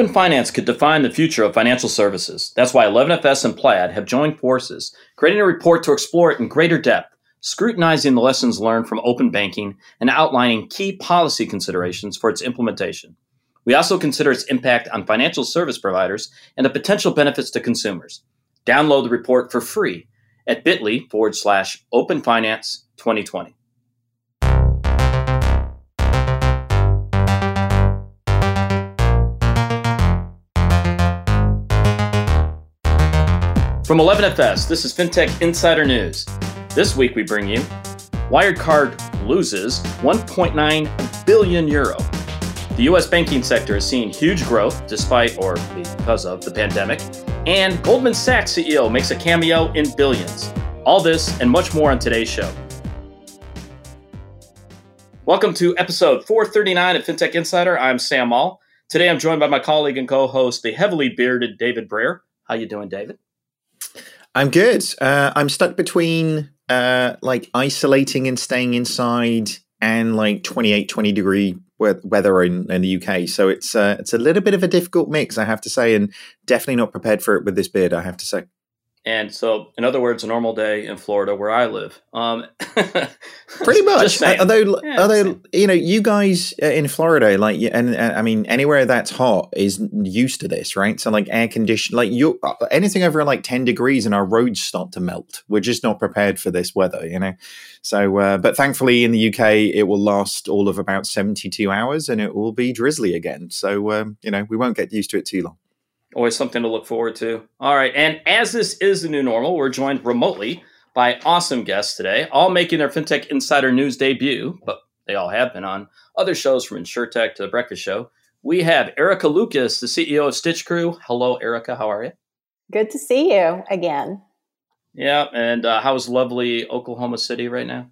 Open finance could define the future of financial services. That's why 11FS and Plaid have joined forces, creating a report to explore it in greater depth, scrutinizing the lessons learned from open banking and outlining key policy considerations for its implementation. We also consider its impact on financial service providers and the potential benefits to consumers. Download the report for free at bit.ly forward slash open finance 2020. From 11FS, this is FinTech Insider News. This week we bring you Wirecard loses 1.9 billion euro. The US banking sector is seeing huge growth despite or because of the pandemic, and Goldman Sachs CEO makes a cameo in billions. All this and much more on today's show. Welcome to episode 439 of FinTech Insider. I'm Sam Maule. Today I'm joined by my colleague and co-host, the heavily bearded David Brear. How you doing, David? I'm good. Uh, I'm stuck between uh, like isolating and staying inside and like 28, 20 degree weather in, in the UK. So it's uh, it's a little bit of a difficult mix, I have to say, and definitely not prepared for it with this beard, I have to say. And so, in other words, a normal day in Florida where I live. Um, Pretty much. Although, yeah, although you know, you guys uh, in Florida, like, and, and, I mean, anywhere that's hot is used to this, right? So, like, air condition, like, you uh, anything over like ten degrees, and our roads start to melt. We're just not prepared for this weather, you know. So, uh, but thankfully, in the UK, it will last all of about seventy-two hours, and it will be drizzly again. So, um, you know, we won't get used to it too long. Always something to look forward to. All right. And as this is the new normal, we're joined remotely by awesome guests today, all making their FinTech Insider News debut, but they all have been on other shows from InsureTech to The Breakfast Show. We have Erica Lucas, the CEO of Stitch Crew. Hello, Erica. How are you? Good to see you again. Yeah. And uh, how's lovely Oklahoma City right now?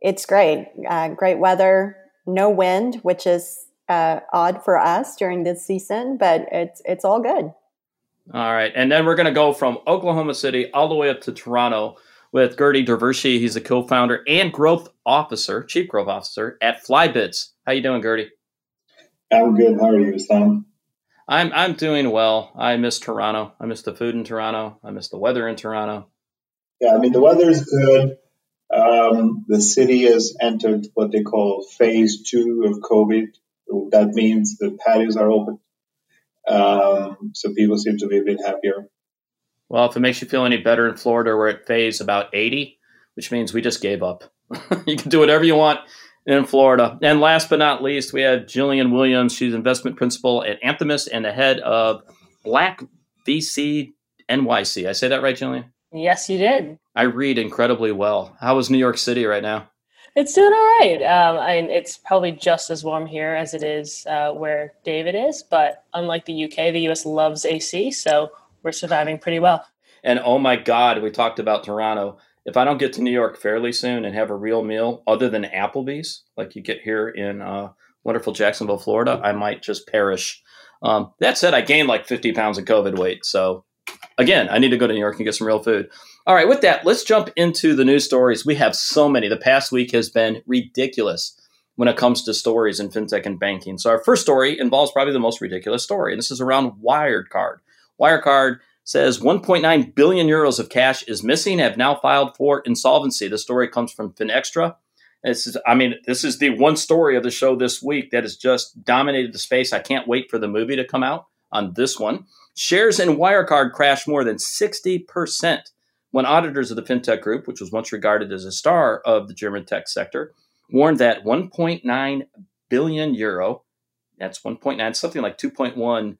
It's great. Uh, great weather, no wind, which is uh, odd for us during this season, but it's it's all good. All right, and then we're going to go from Oklahoma City all the way up to Toronto with Gertie Dervishi. He's a co-founder and growth officer, chief growth officer at Flybits. How you doing, Gertie? I'm good. How are you, Sam? I'm I'm doing well. I miss Toronto. I miss the food in Toronto. I miss the weather in Toronto. Yeah, I mean the weather is good. Um, the city has entered what they call phase two of COVID, that means the patios are open. Um, so people seem to be a bit happier. Well, if it makes you feel any better in Florida, we're at phase about 80, which means we just gave up. you can do whatever you want in Florida. And last but not least, we have Jillian Williams. She's investment principal at Anthemis and the head of Black VC NYC. I say that right, Jillian? Yes, you did. I read incredibly well. How is New York City right now? It's doing all right. Um, I mean, it's probably just as warm here as it is uh, where David is, but unlike the UK, the US loves AC, so we're surviving pretty well. And oh my God, we talked about Toronto. If I don't get to New York fairly soon and have a real meal other than Applebee's, like you get here in uh, wonderful Jacksonville, Florida, I might just perish. Um, that said, I gained like 50 pounds of COVID weight. So again, I need to go to New York and get some real food. All right, with that, let's jump into the news stories. We have so many. The past week has been ridiculous when it comes to stories in fintech and banking. So, our first story involves probably the most ridiculous story, and this is around Wirecard. Wirecard says 1.9 billion euros of cash is missing, have now filed for insolvency. The story comes from Finextra. This is, I mean, this is the one story of the show this week that has just dominated the space. I can't wait for the movie to come out on this one. Shares in Wirecard crashed more than 60% when auditors of the fintech group, which was once regarded as a star of the German tech sector, warned that 1.9 billion euro, that's 1.9, something like 2.1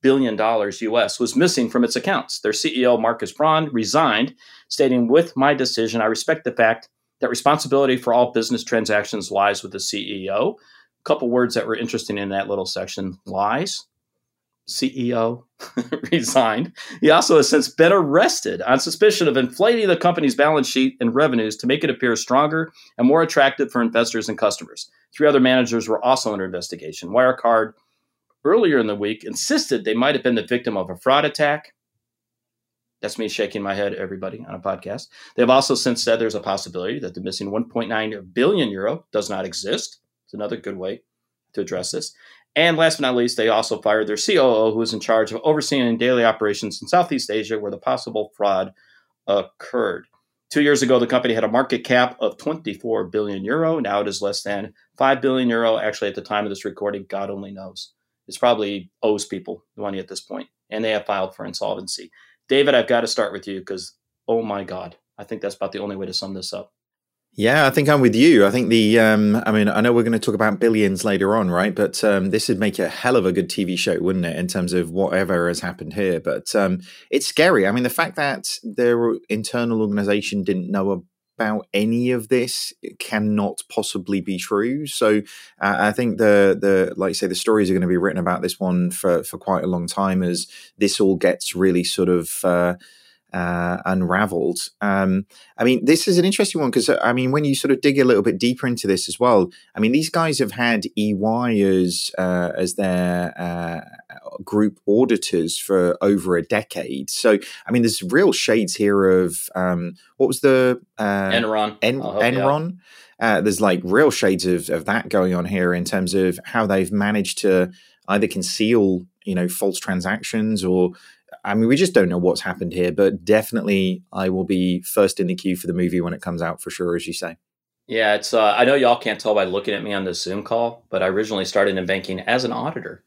billion dollars US was missing from its accounts. Their CEO Markus Braun resigned, stating, "With my decision, I respect the fact that responsibility for all business transactions lies with the CEO." A couple words that were interesting in that little section: lies, CEO resigned. He also has since been arrested on suspicion of inflating the company's balance sheet and revenues to make it appear stronger and more attractive for investors and customers. Three other managers were also under investigation. Wirecard, earlier in the week, insisted they might have been the victim of a fraud attack. That's me shaking my head, everybody, on a podcast. They have also since said there's a possibility that the missing 1.9 billion euro does not exist. It's another good way to address this. And last but not least, they also fired their COO, who was in charge of overseeing daily operations in Southeast Asia, where the possible fraud occurred. Two years ago, the company had a market cap of 24 billion euro. Now it is less than 5 billion euro. Actually, at the time of this recording, God only knows. It's probably owes people money at this point, and they have filed for insolvency. David, I've got to start with you because, oh my God, I think that's about the only way to sum this up. Yeah, I think I'm with you. I think the, um, I mean, I know we're going to talk about billions later on, right? But um, this would make a hell of a good TV show, wouldn't it, in terms of whatever has happened here? But um, it's scary. I mean, the fact that their internal organization didn't know about any of this cannot possibly be true. So uh, I think the the like say the stories are going to be written about this one for for quite a long time as this all gets really sort of. Uh, uh, unraveled. Um, I mean, this is an interesting one because I mean, when you sort of dig a little bit deeper into this as well, I mean, these guys have had EY as uh, as their uh, group auditors for over a decade. So, I mean, there's real shades here of um, what was the uh, Enron? En- Enron. Uh, there's like real shades of, of that going on here in terms of how they've managed to either conceal you know false transactions or I mean, we just don't know what's happened here, but definitely I will be first in the queue for the movie when it comes out for sure, as you say. Yeah, it's. Uh, I know y'all can't tell by looking at me on this Zoom call, but I originally started in banking as an auditor,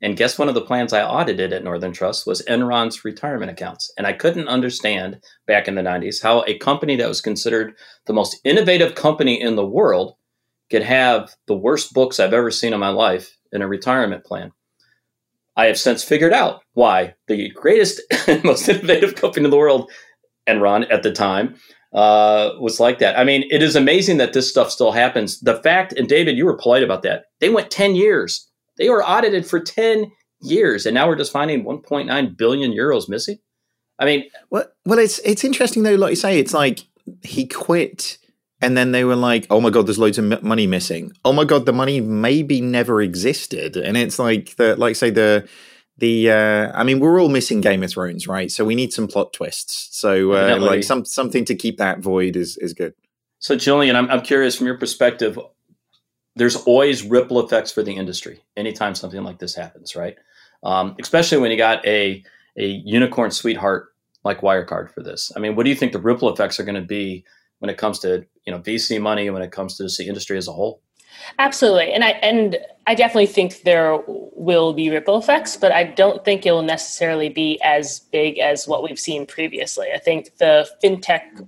and guess one of the plans I audited at Northern Trust was Enron's retirement accounts, and I couldn't understand back in the '90s how a company that was considered the most innovative company in the world could have the worst books I've ever seen in my life in a retirement plan. I have since figured out why the greatest and most innovative company in the world, Enron at the time, uh, was like that. I mean, it is amazing that this stuff still happens. The fact, and David, you were polite about that. They went 10 years. They were audited for 10 years, and now we're just finding 1.9 billion euros missing. I mean, well, well, it's it's interesting though. Like you say, it's like he quit and then they were like, "Oh my god, there's loads of money missing." Oh my god, the money maybe never existed, and it's like the like say the the uh, I mean, we're all missing Game of Thrones, right? So we need some plot twists. So uh, like some something to keep that void is is good. So Jillian, I'm I'm curious from your perspective. There's always ripple effects for the industry anytime something like this happens, right? Um, especially when you got a a unicorn sweetheart like Wirecard for this. I mean, what do you think the ripple effects are going to be when it comes to you know VC money, when it comes to the industry as a whole? Absolutely, and I and I definitely think there will be ripple effects, but I don't think it will necessarily be as big as what we've seen previously. I think the fintech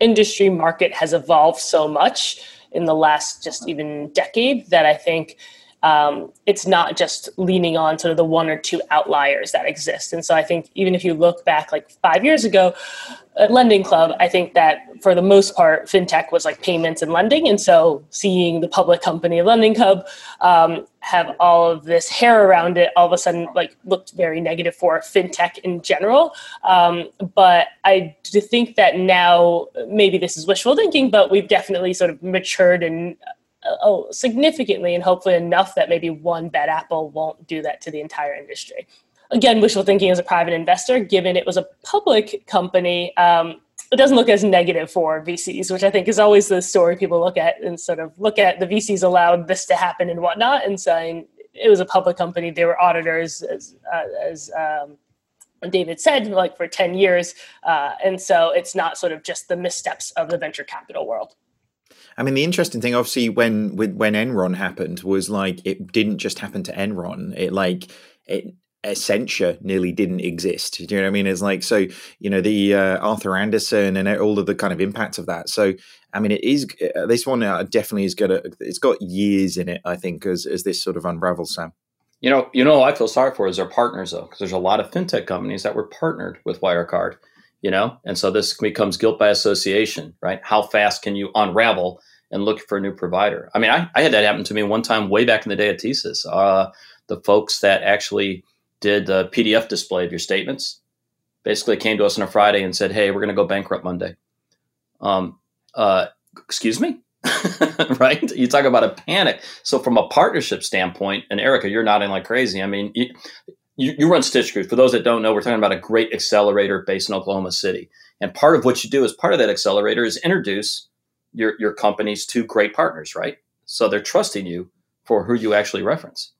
industry market has evolved so much in the last just even decade that I think um, it's not just leaning on sort of the one or two outliers that exist. And so I think even if you look back like five years ago, at Lending Club, I think that for the most part, fintech was like payments and lending. And so seeing the public company Lending Club um, have all of this hair around it, all of a sudden like looked very negative for fintech in general. Um, but I do think that now maybe this is wishful thinking, but we've definitely sort of matured and oh, significantly and hopefully enough that maybe one bad apple won't do that to the entire industry. Again, wishful thinking as a private investor, given it was a public company, um, it doesn't look as negative for VCs, which I think is always the story people look at and sort of look at the VCs allowed this to happen and whatnot, and saying it was a public company, they were auditors as, uh, as um, David said, like for 10 years. Uh, and so it's not sort of just the missteps of the venture capital world. I mean, the interesting thing, obviously, when when Enron happened, was like it didn't just happen to Enron. It like it Accenture nearly didn't exist. Do you know what I mean? It's like so, you know, the uh, Arthur Andersen and all of the kind of impacts of that. So, I mean, it is uh, this one uh, definitely is gonna. it's got years in it. I think as as this sort of unravels, Sam. You know, you know, I feel sorry for is our partners though, because there's a lot of fintech companies that were partnered with Wirecard. You know, and so this becomes guilt by association, right? How fast can you unravel and look for a new provider. I mean, I, I had that happen to me one time way back in the day at TSYS. Uh, the folks that actually did the PDF display of your statements basically came to us on a Friday and said, "Hey, we're going to go bankrupt Monday." Um, uh, excuse me, right? You talk about a panic. So, from a partnership standpoint, and Erica, you're nodding like crazy. I mean, you, you, you run Stitch Crew. For those that don't know, we're talking about a great accelerator based in Oklahoma City. And part of what you do as part of that accelerator is introduce your your companies to great partners, right? So they're trusting you for who you actually reference.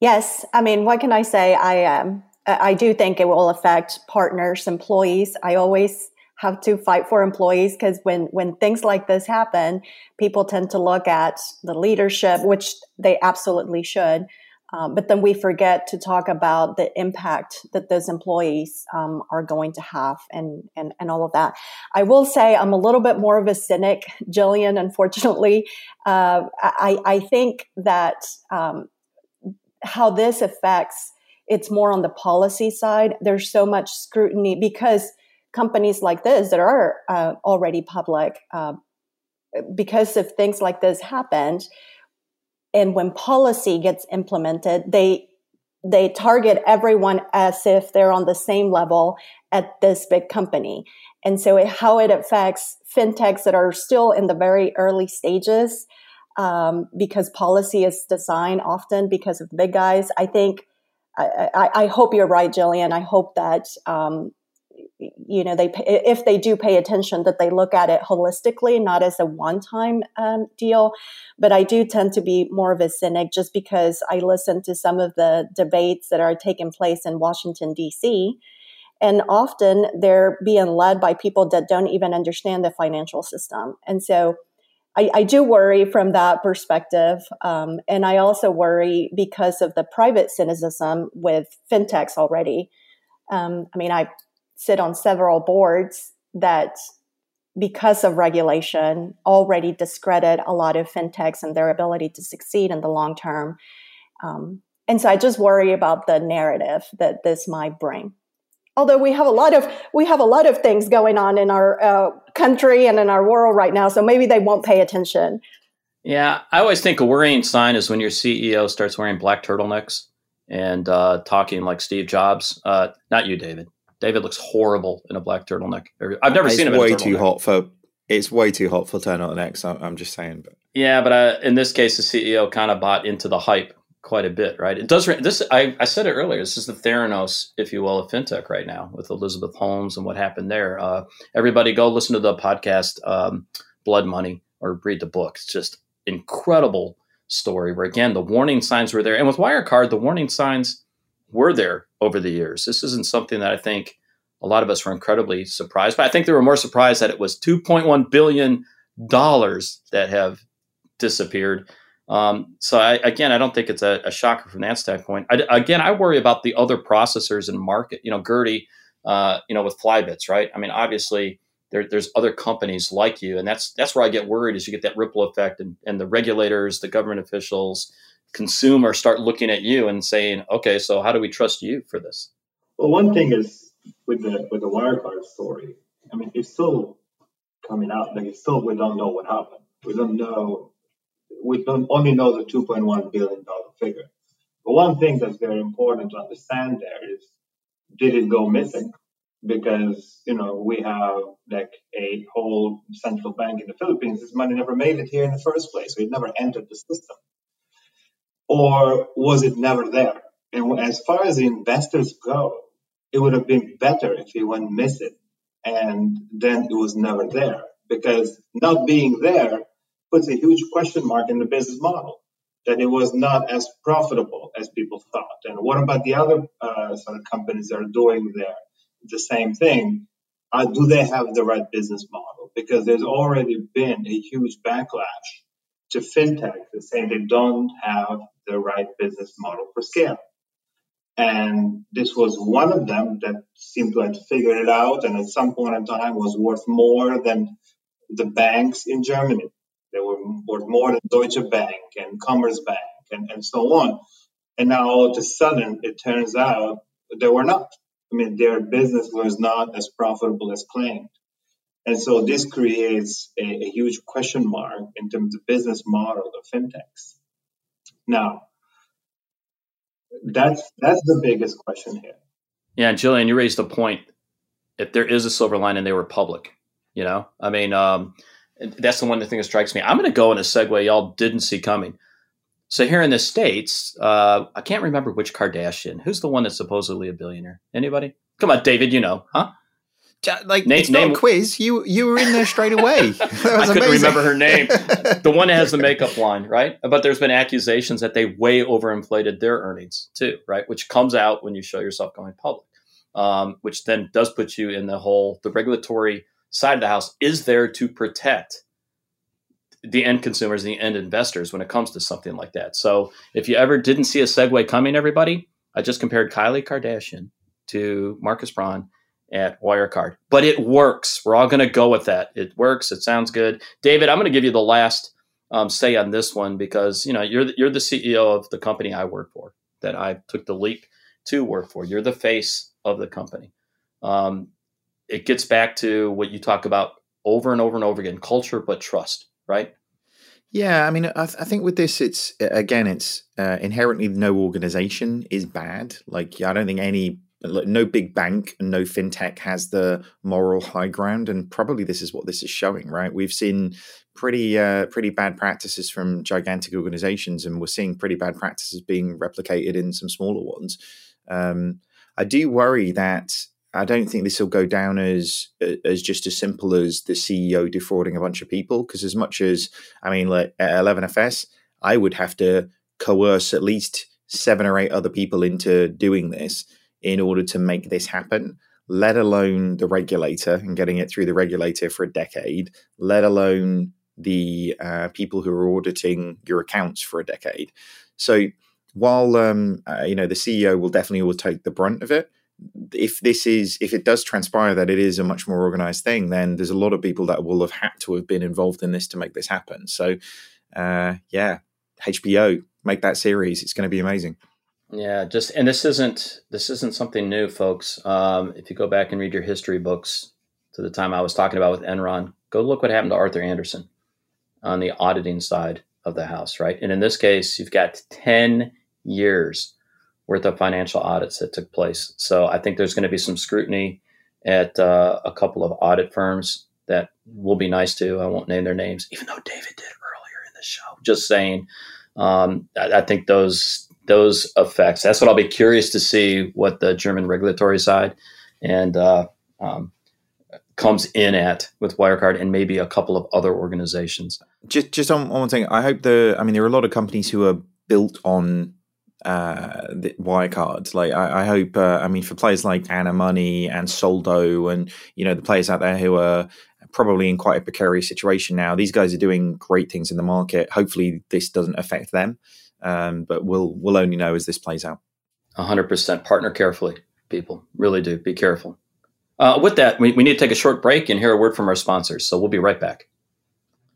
Yes, I mean, what can I say? I um, I do think it will affect partners, employees. I always have to fight for employees because when when things like this happen, people tend to look at the leadership, which they absolutely should. Um, but then we forget to talk about the impact that those employees um, are going to have and, and, and all of that. I will say I'm a little bit more of a cynic, Jillian, unfortunately. Uh, I, I think that um, how this affects, it's more on the policy side. There's so much scrutiny because companies like this that are uh, already public, uh, because if things like this happened, and when policy gets implemented, they they target everyone as if they're on the same level at this big company. And so it, how it affects fintechs that are still in the very early stages, um, because policy is designed often because of big guys. I think, I, I, I hope you're right, Jillian. I hope that um, you know they if they do pay attention that they look at it holistically not as a one-time um, deal but i do tend to be more of a cynic just because i listen to some of the debates that are taking place in washington d.c and often they're being led by people that don't even understand the financial system and so I, I do worry from that perspective. Um, and I also worry because of the private cynicism with fintechs already. Um, I mean, I sit on several boards that because of regulation already discredit a lot of fintechs and their ability to succeed in the long term. Um, and so i just worry about the narrative that this might bring. Although we have a lot of we have a lot of things going on in our uh, country and in our world right now so maybe they won't pay attention. Yeah i always think a worrying sign is when your ceo starts wearing black turtlenecks and uh, talking like steve jobs. Uh, not you david David looks horrible in a black turtleneck. I've never it's seen him. It's way too hot for. It's way too hot for turtlenecks. I'm just saying. But. Yeah, but uh, in this case, the CEO kind of bought into the hype quite a bit, right? It does. This I, I said it earlier. This is the Theranos, if you will, of fintech right now with Elizabeth Holmes and what happened there. Uh, everybody, go listen to the podcast um, Blood Money or read the book. It's just incredible story where again the warning signs were there, and with Wirecard, the warning signs were there over the years. This isn't something that I think a lot of us were incredibly surprised by. I think they were more surprised that it was 2.1 billion dollars that have disappeared. Um, so I, again, I don't think it's a, a shocker from that standpoint. I, again, I worry about the other processors in market. You know, Gertie, uh, you know, with Flybits, right? I mean, obviously there, there's other companies like you, and that's that's where I get worried. Is you get that ripple effect, and, and the regulators, the government officials, consumer start looking at you and saying, okay, so how do we trust you for this? Well, one thing is with the with the Wirecard story. I mean, it's still coming out. Like, it's still we don't know what happened. We don't know. We don't only know the 2.1 billion dollar figure. But one thing that's very important to understand there is, did it go missing? Because you know we have like a whole central bank in the Philippines. This money never made it here in the first place. So it never entered the system or was it never there? And as far as the investors go, it would have been better if it went missing and then it was never there because not being there puts a huge question mark in the business model that it was not as profitable as people thought. And what about the other uh, sort of companies that are doing there the same thing? Uh, do they have the right business model? Because there's already been a huge backlash to fintech saying they don't have the right business model for scale. And this was one of them that seemed to have figured it out and at some point in time was worth more than the banks in Germany. They were worth more than Deutsche Bank and Commerzbank and, and so on. And now all of a sudden it turns out they were not. I mean, their business was not as profitable as claimed. And so this creates a, a huge question mark in terms of business model of fintechs. Now, that's that's the biggest question here. Yeah, Jillian, you raised the point. If there is a silver lining, they were public. You know, I mean, um, that's the one thing that strikes me. I'm going to go in a segue y'all didn't see coming. So here in the states, uh, I can't remember which Kardashian. Who's the one that's supposedly a billionaire? Anybody? Come on, David. You know, huh? Like name, it's not name, a quiz. You you were in there straight away. I couldn't amazing. remember her name. the one that has the makeup line, right? But there's been accusations that they way overinflated their earnings too, right? Which comes out when you show yourself going public, um, which then does put you in the whole the regulatory side of the house is there to protect the end consumers, the end investors when it comes to something like that. So if you ever didn't see a segue coming, everybody, I just compared Kylie Kardashian to Markus Braun at Wirecard. But it works. We're all going to go with that. It works. It sounds good. David, I'm going to give you the last um, say on this one because you know you're the, you're the CEO of the company I work for that I took the leap to work for. You're the face of the company. Um, it gets back to what you talk about over and over and over again: culture, but trust. Right? Yeah, I mean, I, th- I, think with this, it's again, it's uh, inherently no organization is bad. Like, I don't think any no big bank and no fintech has the moral high ground and probably this is what this is showing right? We've seen pretty uh, pretty bad practices from gigantic organizations and we're seeing pretty bad practices being replicated in some smaller ones. Um, i do worry that i don't think this will go down as as just as simple as the ceo defrauding a bunch of people because as much as i mean like at 11fs i would have to coerce at least seven or eight other people into doing this in order to make this happen, let alone the regulator and getting it through the regulator for a decade, let alone the uh, people who are auditing your accounts for a decade. So while um, uh, you know the CEO will definitely will take the brunt of it, if this is if it does transpire that it is a much more organized thing, then there's a lot of people that will have had to have been involved in this to make this happen. So uh, yeah, HBO make that series; it's going to be amazing. Yeah, just and this isn't this isn't something new, folks. Um, if you go back and read your history books to the time I was talking about with Enron, go look what happened to Arthur Andersen on the auditing side of the house, right? And in this case, you've got ten years worth of financial audits that took place. So I think there's going to be some scrutiny at uh, a couple of audit firms that will be nice to. I won't name their names, even though David did earlier in the show. Just saying, um, I, I think those those effects. That's what I'll be curious to see what the German regulatory side and uh, um, comes in at with Wirecard and maybe a couple of other organizations. Just just on, one thing, I hope the. I mean, there are a lot of companies who are built on uh, the Wirecard. Like, I, I hope. Uh, I mean, for players like Anna Money and Soldo, and you know the players out there who are probably in quite a precarious situation now. These guys are doing great things in the market. Hopefully, this doesn't affect them. Um, but we'll we'll only know as this plays out. hundred percent. Partner carefully, people. Really do. Be careful. Uh, with that, we, we need to take a short break and hear a word from our sponsors. So we'll be right back.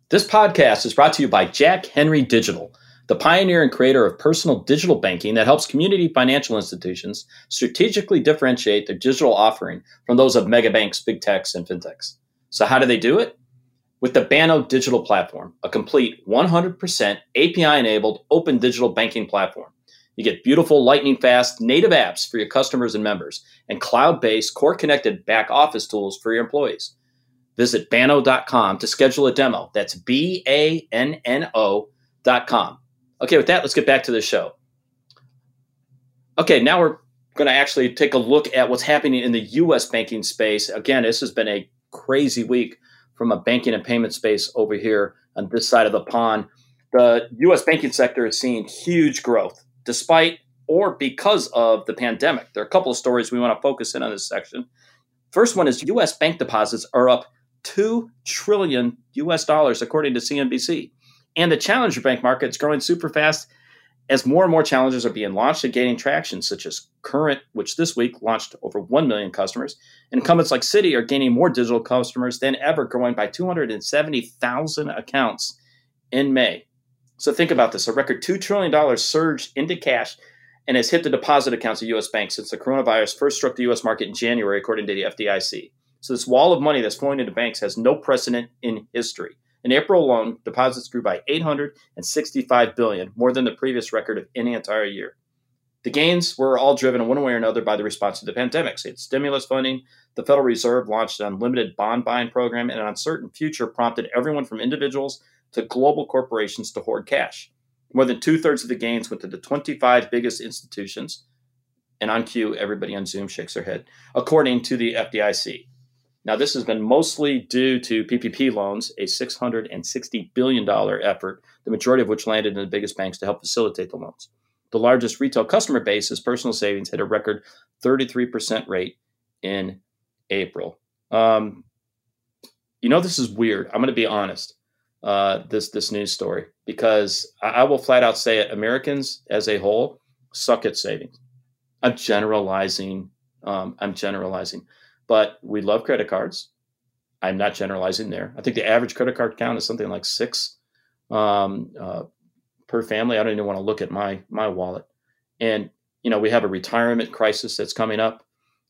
This podcast is brought to you by Jack Henry Digital, the pioneer and creator of personal digital banking that helps community financial institutions strategically differentiate their digital offering from those of mega banks, big techs, and fintechs. So, how do they do it? With the Banno digital platform, a complete 100% API enabled open digital banking platform. You get beautiful, lightning fast native apps for your customers and members, and cloud based, core connected back office tools for your employees. Visit banno.com to schedule a demo. That's B A N N O.com. Okay, with that, let's get back to the show. Okay, now we're going to actually take a look at what's happening in the US banking space. Again, this has been a crazy week from a banking and payment space over here on this side of the pond. The US banking sector is seeing huge growth despite or because of the pandemic. There are a couple of stories we want to focus in on this section. First one is US bank deposits are up 2 trillion US dollars according to CNBC. And the challenger bank market is growing super fast as more and more challenges are being launched and gaining traction, such as Current, which this week launched over 1 million customers, and incumbents like Citi are gaining more digital customers than ever, growing by 270,000 accounts in May. So think about this a record $2 trillion surged into cash and has hit the deposit accounts of U.S. banks since the coronavirus first struck the U.S. market in January, according to the FDIC. So this wall of money that's flowing into banks has no precedent in history. In April alone, deposits grew by 865 billion, more than the previous record of any entire year. The gains were all driven one way or another by the response to the pandemic. So stimulus funding, the Federal Reserve launched an unlimited bond buying program, and an uncertain future prompted everyone from individuals to global corporations to hoard cash. More than two thirds of the gains went to the 25 biggest institutions. And on cue, everybody on Zoom shakes their head, according to the FDIC. Now, this has been mostly due to PPP loans, a $660 billion effort, the majority of which landed in the biggest banks to help facilitate the loans. The largest retail customer base is personal savings hit a record 33% rate in April. Um, you know, this is weird. I'm going to be honest. Uh, this this news story because I, I will flat out say it. Americans as a whole suck at savings. I'm generalizing. Um, I'm generalizing, but we love credit cards. I'm not generalizing there. I think the average credit card count is something like six um, uh, per family. I don't even want to look at my my wallet. And you know, we have a retirement crisis that's coming up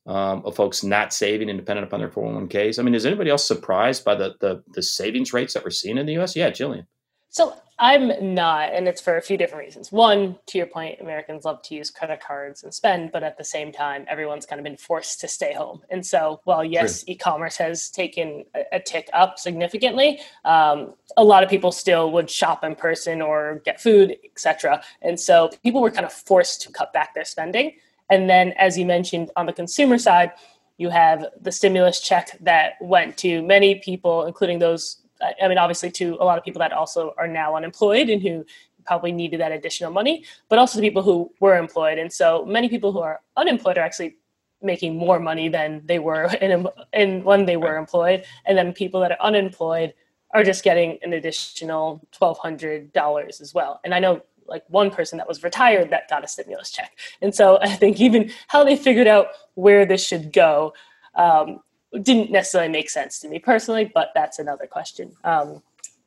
um, of folks not saving and dependent upon their 401ks. I mean, is anybody else surprised by the, the, the savings rates that we're seeing in the U.S.? Yeah, Jillian. So I'm not, and it's for a few different reasons. One, to your point, Americans love to use credit cards and spend, but at the same time, everyone's kind of been forced to stay home. And so, while yes, e commerce has taken a, a, tick up significantly, um, a lot of people still would shop in person or get food, etc. And so, people were kind of forced to cut back their spending. And then, as you mentioned, on the consumer side, you have the stimulus check that went to many people, including those, I mean, obviously, to a lot of people that also are now unemployed and who probably needed that additional money, but also the people who were employed. And so many people who are unemployed are actually making more money than they were in, in when they were employed. And then people that are unemployed are just getting an additional $1,200 as well. And I know like one person that was retired that got a stimulus check. And so I think even how they figured out where this should go um, didn't necessarily make sense to me personally, but that's another question. Um,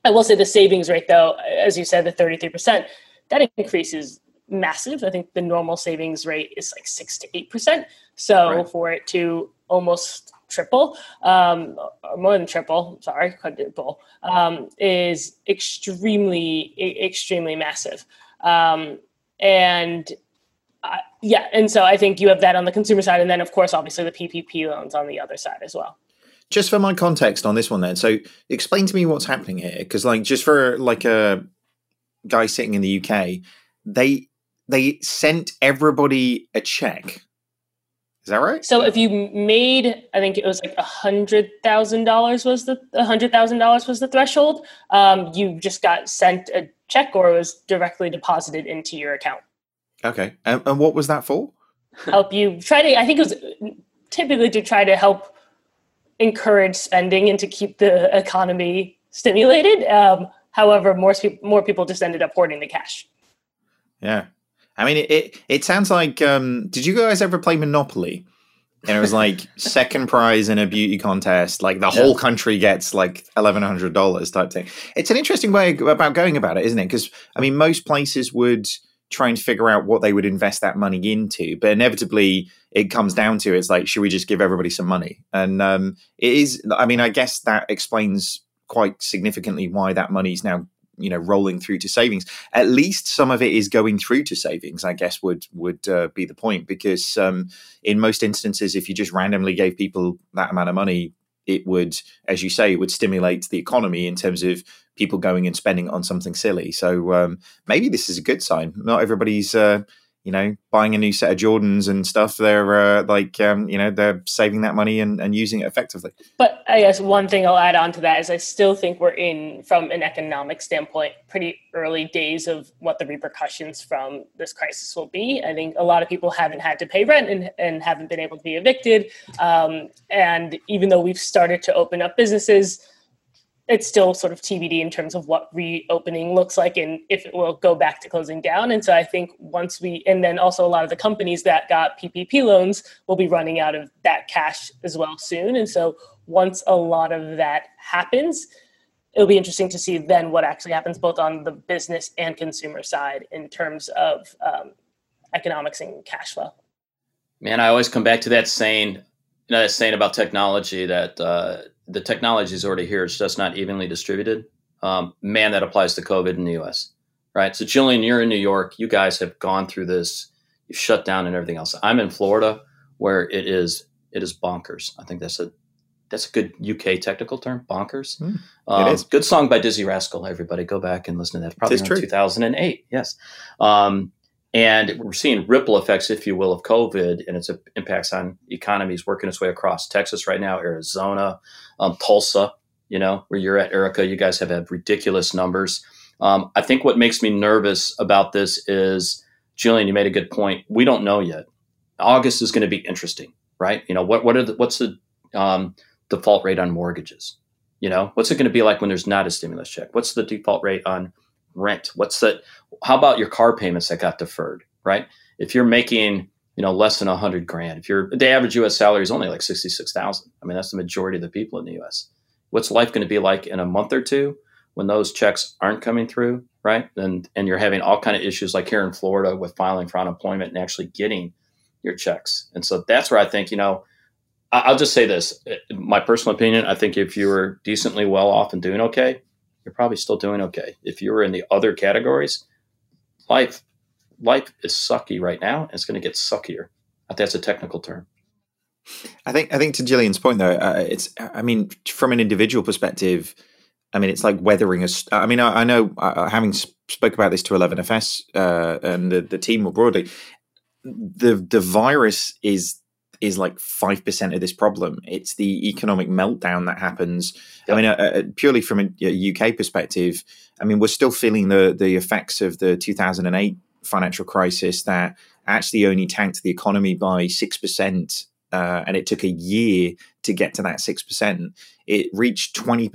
I will say the savings rate, though, as you said, the 33%, that increase is massive. I think the normal savings rate is like six to 8%. So right. for it to almost triple, um, or more than triple, sorry, quadruple, um, is extremely, extremely massive. Um, and uh, yeah, and so I think you have that on the consumer side, and then of course, obviously, the PPP loans on the other side as well. Just for my context on this one, then, so explain to me what's happening here, because like just for like a guy sitting in the UK, they they sent everybody a check. Is that right? So if you made, I think it was like a hundred thousand dollars was the a hundred thousand dollars was the threshold. Um, you just got sent a check or was directly deposited into your account. Okay. And, and what was that for? help you try to, I think it was typically to try to help encourage spending and to keep the economy stimulated. Um, however, more, more people just ended up hoarding the cash. Yeah. I mean, it, it, it sounds like, um, did you guys ever play Monopoly? and it was like second prize in a beauty contest like the whole country gets like $1100 type thing it's an interesting way about going about it isn't it because i mean most places would try and figure out what they would invest that money into. But inevitably it comes down to it's like should we just give everybody some money? And um, it is i mean i guess that explains quite significantly why that money is now you know rolling through to savings. At least some of it is going through to savings i guess would would uh, be the point. Because um, in most instances if you just randomly gave people that amount of money it would as you say it would stimulate the economy in terms of people going and spending on something silly. So um, maybe this is a good sign. Not everybody's uh, you know, buying a new set of Jordans and stuff, they're uh, like, um, you know, they're saving that money and, and using it effectively. But I guess one thing I'll add on to that is I still think we're in, from an economic standpoint, pretty early days of what the repercussions from this crisis will be. I think a lot of people haven't had to pay rent and, and haven't been able to be evicted. Um, and even though we've started to open up businesses, it's still sort of TBD in terms of what reopening looks like and if it will go back to closing down. And so I think once we, and then also a lot of the companies that got PPP loans will be running out of that cash as well soon. And so once a lot of that happens, it'll be interesting to see then what actually happens both on the business and consumer side in terms of um, economics and cash flow. Man, I always come back to that saying, you know, that saying about technology that, uh, the technology is already here. It's just not evenly distributed. Um, man, that applies to COVID in the U.S. Right. So, Jillian, you're in New York. You guys have gone through this. You've shut down and everything else. I'm in Florida, where it is it is bonkers. I think that's a that's a good UK technical term, bonkers. Mm, um, it is. Good song by Dizzee Rascal. Everybody go back and listen to that. Probably in 2008. Yes. Um, And we're seeing ripple effects, if you will, of COVID and its impacts on economies working its way across Texas right now, Arizona, um, Tulsa, you know, where you're at, Erica. You guys have had ridiculous numbers. Um, I think what makes me nervous about this is, Jillian, you made a good point. We don't know yet. August is going to be interesting, right? You know, what what are the, what's the um, default rate on mortgages? You know, what's it going to be like when there's not a stimulus check? What's the default rate on rent? What's the how about your car payments that got deferred, right? If you're making you know less than a hundred grand, if you're the average U.S. salary is only like sixty six thousand. I mean, that's the majority of the people in the U.S. What's life going to be like in a month or two when those checks aren't coming through, right? And and you're having all kind of issues like here in Florida with filing for unemployment and actually getting your checks. And so that's where I think you know I'll just say this: eh, my personal opinion. I think if you were decently well off and doing okay, you're probably still doing okay. If you were in the other categories, life life is sucky right now, and it's going to get suckier. That's a technical term. I think I think to Jillian's point though, uh, it's I mean from an individual perspective, I mean it's like weathering a. I mean I, I know uh, having spoke about this to 11FS uh, and the, the team more broadly, the the virus is is like 5% of this problem. It's the economic meltdown that happens. Yep. I mean, uh, uh purely from a, UK perspective, I mean, we're still feeling the, the effects of the 2008 financial crisis that actually only tanked the economy by 6%. Uh, and it took a year to get to that 6%. It reached 20%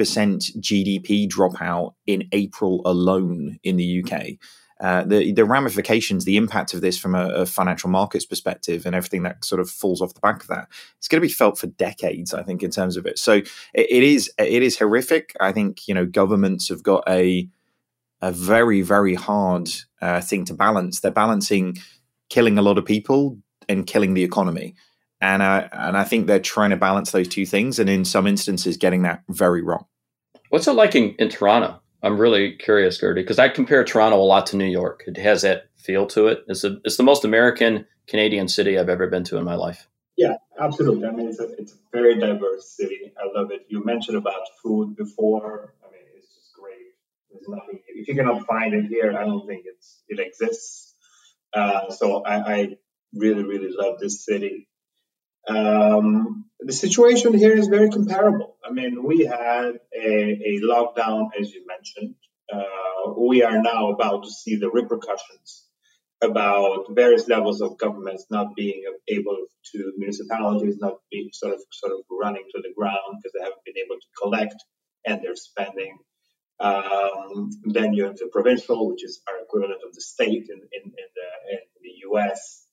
GDP dropout in April alone in the UK. Uh, the the ramifications, the impact of this from a, a, financial markets perspective, and everything that sort of falls off the back of that, it's going to be felt for decades. I think in terms of it. So it, it is it is horrific. I think you know governments have got a a very very hard uh, thing to balance. They're balancing killing a lot of people and killing the economy. And I, and I think they're trying to balance those two things, and in some instances, getting that very wrong. What's it like in, in Toronto? I'm really curious, Gertie, because I compare Toronto a lot to New York. It has that feel to it. It's, a, it's the most American Canadian city I've ever been to in my life. Yeah, absolutely. I mean, it's a, it's a very diverse city. I love it. You mentioned about food before. I mean, it's just great. There's nothing. If you cannot find it here, I don't think it's it exists. Uh, so I, I really, really love this city. Um, the situation here is very comparable. I mean, we had a, a lockdown, as you mentioned. Uh, we are now about to see the repercussions about various levels of governments not being able to municipalities not being sort of sort of running to the ground because they haven't been able to collect and they're spending. Um, then you have the provincial, which is our equivalent of the state in, in, in, the, in the U.S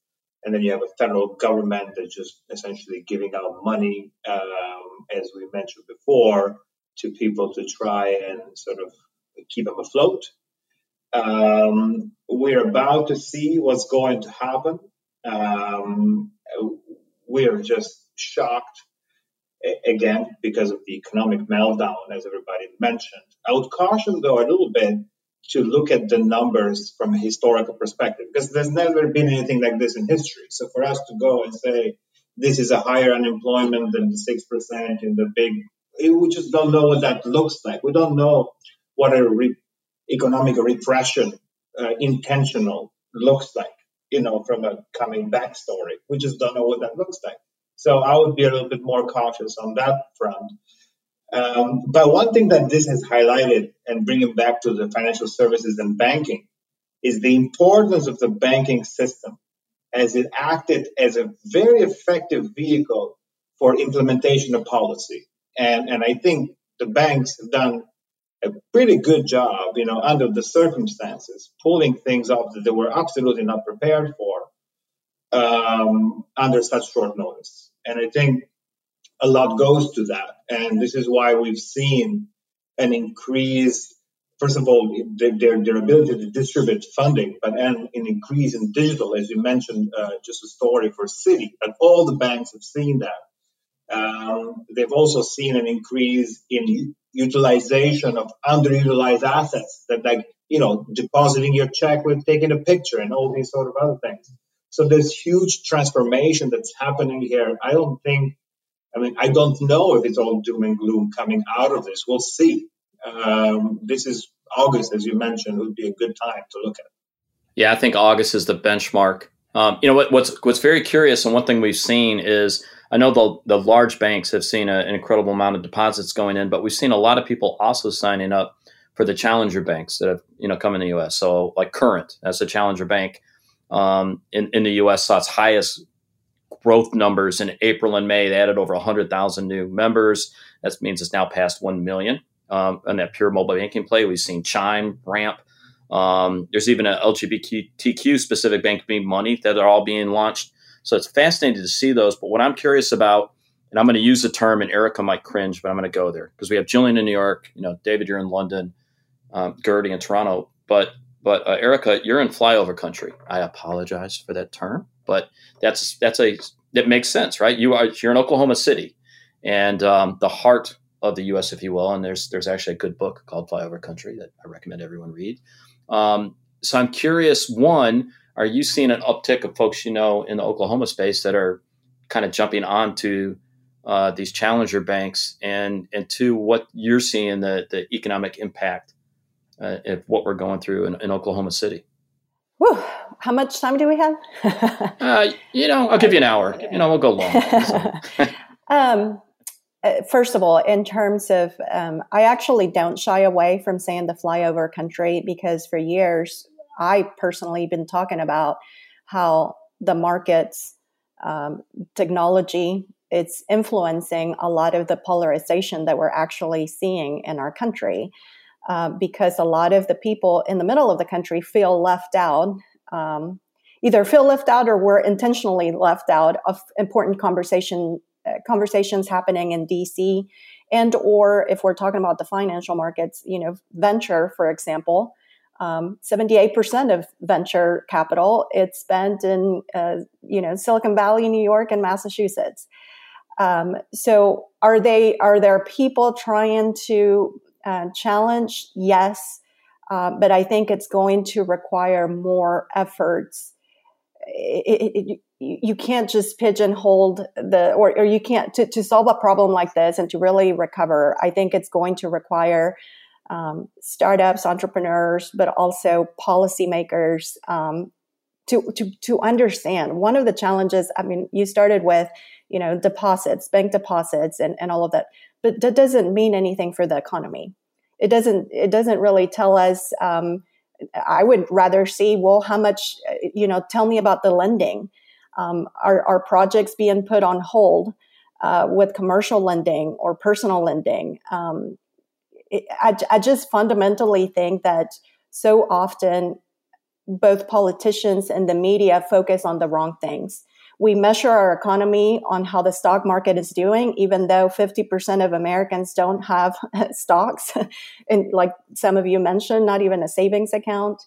and then you have a federal government that's just essentially giving out money, um, as we mentioned before, to people to try and sort of keep them afloat. Um, we're about to see what's going to happen. Um, we're just shocked again because of the economic meltdown, as everybody mentioned. I would caution, though, a little bit to look at the numbers from a historical perspective because there's never been anything like this in history. So for us to go and say this is a higher unemployment than the six percent in the big, we just don't know what that looks like. We don't know what a re- economic repression uh, intentional looks like. You know, from a coming back story, we just don't know what that looks like. So I would be a little bit more cautious on that front. Um, but one thing that this has highlighted and bringing back to the financial services and banking is the importance of the banking system as it acted as a very effective vehicle for implementation of policy. And, and I think the banks have done a pretty good job, you know, under the circumstances, pulling things off that they were absolutely not prepared for um, under such short notice. And I think a lot goes to that. And this is why we've seen an increase, first of all, their, their ability to distribute funding, but an, an increase in digital, as you mentioned, uh, just a story for Citi. And all the banks have seen that. Um, they've also seen an increase in utilization of underutilized assets that like you know depositing your check with taking a picture and all these sort of other things so there's huge transformation that's happening here i don't think I mean, I don't know if it's all doom and gloom coming out of this. We'll see. Um, this is August, as you mentioned, would be a good time to look at. Yeah, I think August is the benchmark. Um, you know what, what's what's very curious, and one thing we've seen is I know the the large banks have seen a, an incredible amount of deposits going in, but we've seen a lot of people also signing up for the challenger banks that have you know come in the U.S. So like Current as a challenger bank um, in in the U.S. saw its highest growth numbers in April and May. They added over 100,000 new members. That means it's now past 1 million. Um, and that pure mobile banking play, we've seen Chime, Ramp. Um, there's even an LGBTQ specific bank being money that are all being launched. So it's fascinating to see those. But what I'm curious about, and I'm going to use the term, and Erica might cringe, but I'm going to go there because we have Jillian in New York. You know, David, you're in London, um, Gertie in Toronto. But but uh, Erica, you're in flyover country. I apologize for that term, but that's that's a that makes sense, right? You are you're in Oklahoma City, and um, the heart of the U.S., if you will. And there's there's actually a good book called Flyover Country that I recommend everyone read. Um, so I'm curious. One, are you seeing an uptick of folks you know in the Oklahoma space that are kind of jumping onto uh, these challenger banks? And and two, what you're seeing the the economic impact uh, of what we're going through in, in Oklahoma City. Whew. How much time do we have? uh, you know, I'll give you an hour. You know, we'll go long. um, uh, first of all, in terms of, um, I actually don't shy away from saying the flyover country because for years I personally been talking about how the markets, um, technology, it's influencing a lot of the polarization that we're actually seeing in our country. Uh, because a lot of the people in the middle of the country feel left out, um, either feel left out or were intentionally left out of important conversation uh, conversations happening in DC, and or if we're talking about the financial markets, you know, venture, for example. Um, 78% of venture capital it's spent in uh, you know Silicon Valley, New York, and Massachusetts. Um, so are they are there people trying to uh, challenge? Yes, uh, but I think it's going to require more efforts. It, it, you can't just pigeonhole the or, or you can't to, to solve a problem like this and to really recover i think it's going to require um, startups entrepreneurs but also policymakers um, to, to to understand one of the challenges i mean you started with you know deposits bank deposits and, and all of that but that doesn't mean anything for the economy it doesn't it doesn't really tell us um, i would rather see well how much you know tell me about the lending um, are, are projects being put on hold uh, with commercial lending or personal lending? Um, it, I, I just fundamentally think that so often both politicians and the media focus on the wrong things. We measure our economy on how the stock market is doing, even though 50% of Americans don't have stocks. and like some of you mentioned, not even a savings account.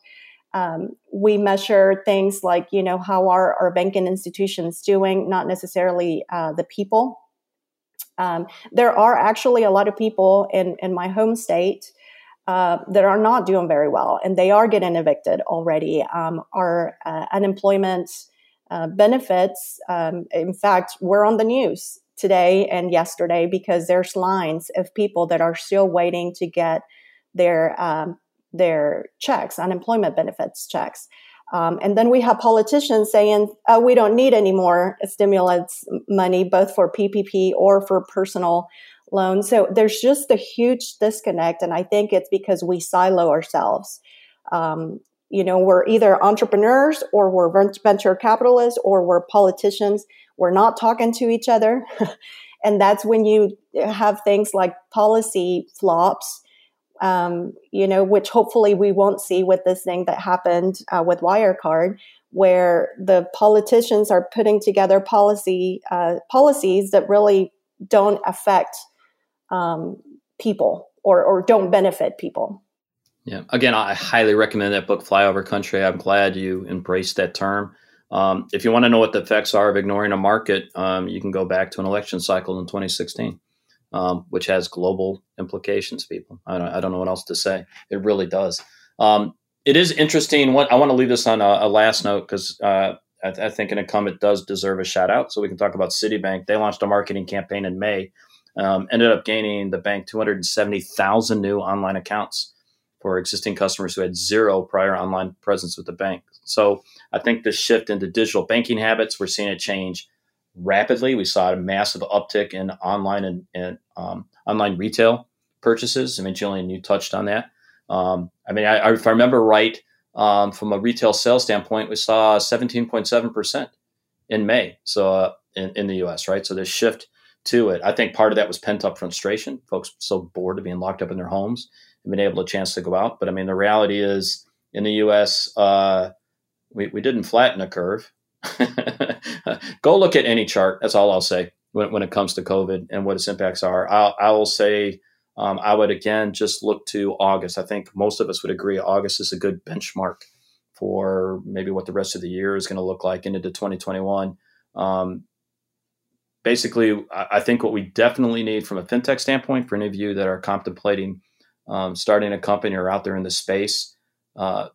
Um, we measure things like, you know, how are our banking institutions doing, not necessarily uh, the people. Um, there are actually a lot of people in, in my home state uh, that are not doing very well, and they are getting evicted already. Um, our uh, unemployment uh, benefits, um, in fact, we're on the news today and yesterday because there's lines of people that are still waiting to get their um, their checks, unemployment benefits checks. Um, and then we have politicians saying, oh, we don't need any more stimulus money, both for PPP or for personal loans. So there's just a huge disconnect. And I think it's because we silo ourselves. Um, you know, we're either entrepreneurs or we're venture capitalists or we're politicians. We're not talking to each other. and that's when you have things like policy flops um, you know, which hopefully we won't see with this thing that happened uh, with Wirecard, where the politicians are putting together policy uh, policies that really don't affect um, people or, or don't benefit people. Yeah. Again, I highly recommend that book, Flyover Country. I'm glad you embraced that term. Um, if you want to know what the effects are of ignoring a market, um, you can go back to an election cycle in 2016 um, which has global implications. People, I don't, I don't know what else to say. It really does. Um, it is interesting. What I want to leave this on a, a last note because uh, I, I, think an incumbent does deserve a shout out. So we can talk about Citibank. They launched a marketing campaign in May. Um, ended up gaining the bank 270,000 new online accounts for existing customers who had zero prior online presence with the bank. So I think the shift into digital banking habits, we're seeing it change rapidly. We saw a massive uptick in online and, and um, online retail purchases. I mean, Jillian, you touched on that. Um, I mean, I, if I remember right, um, from a retail sales standpoint, we saw 17.7% in May. So uh, in, in the US, right? So this shift to it. I think part of that was pent up frustration. Folks so bored of being locked up in their homes being able to chance to go out. But I mean, the reality is in the U.S., uh, we, we didn't flatten a curve. go look at any chart. That's all I'll say when, when it comes to COVID and what its impacts are. I'll, I will say um, I would again just look to August. I think most of us would agree August is a good benchmark for maybe what the rest of the year is going to look like into 2021. Um, basically, I think what we definitely need from a fintech standpoint for any of you that are contemplating um, starting a company or out there in the space, uh,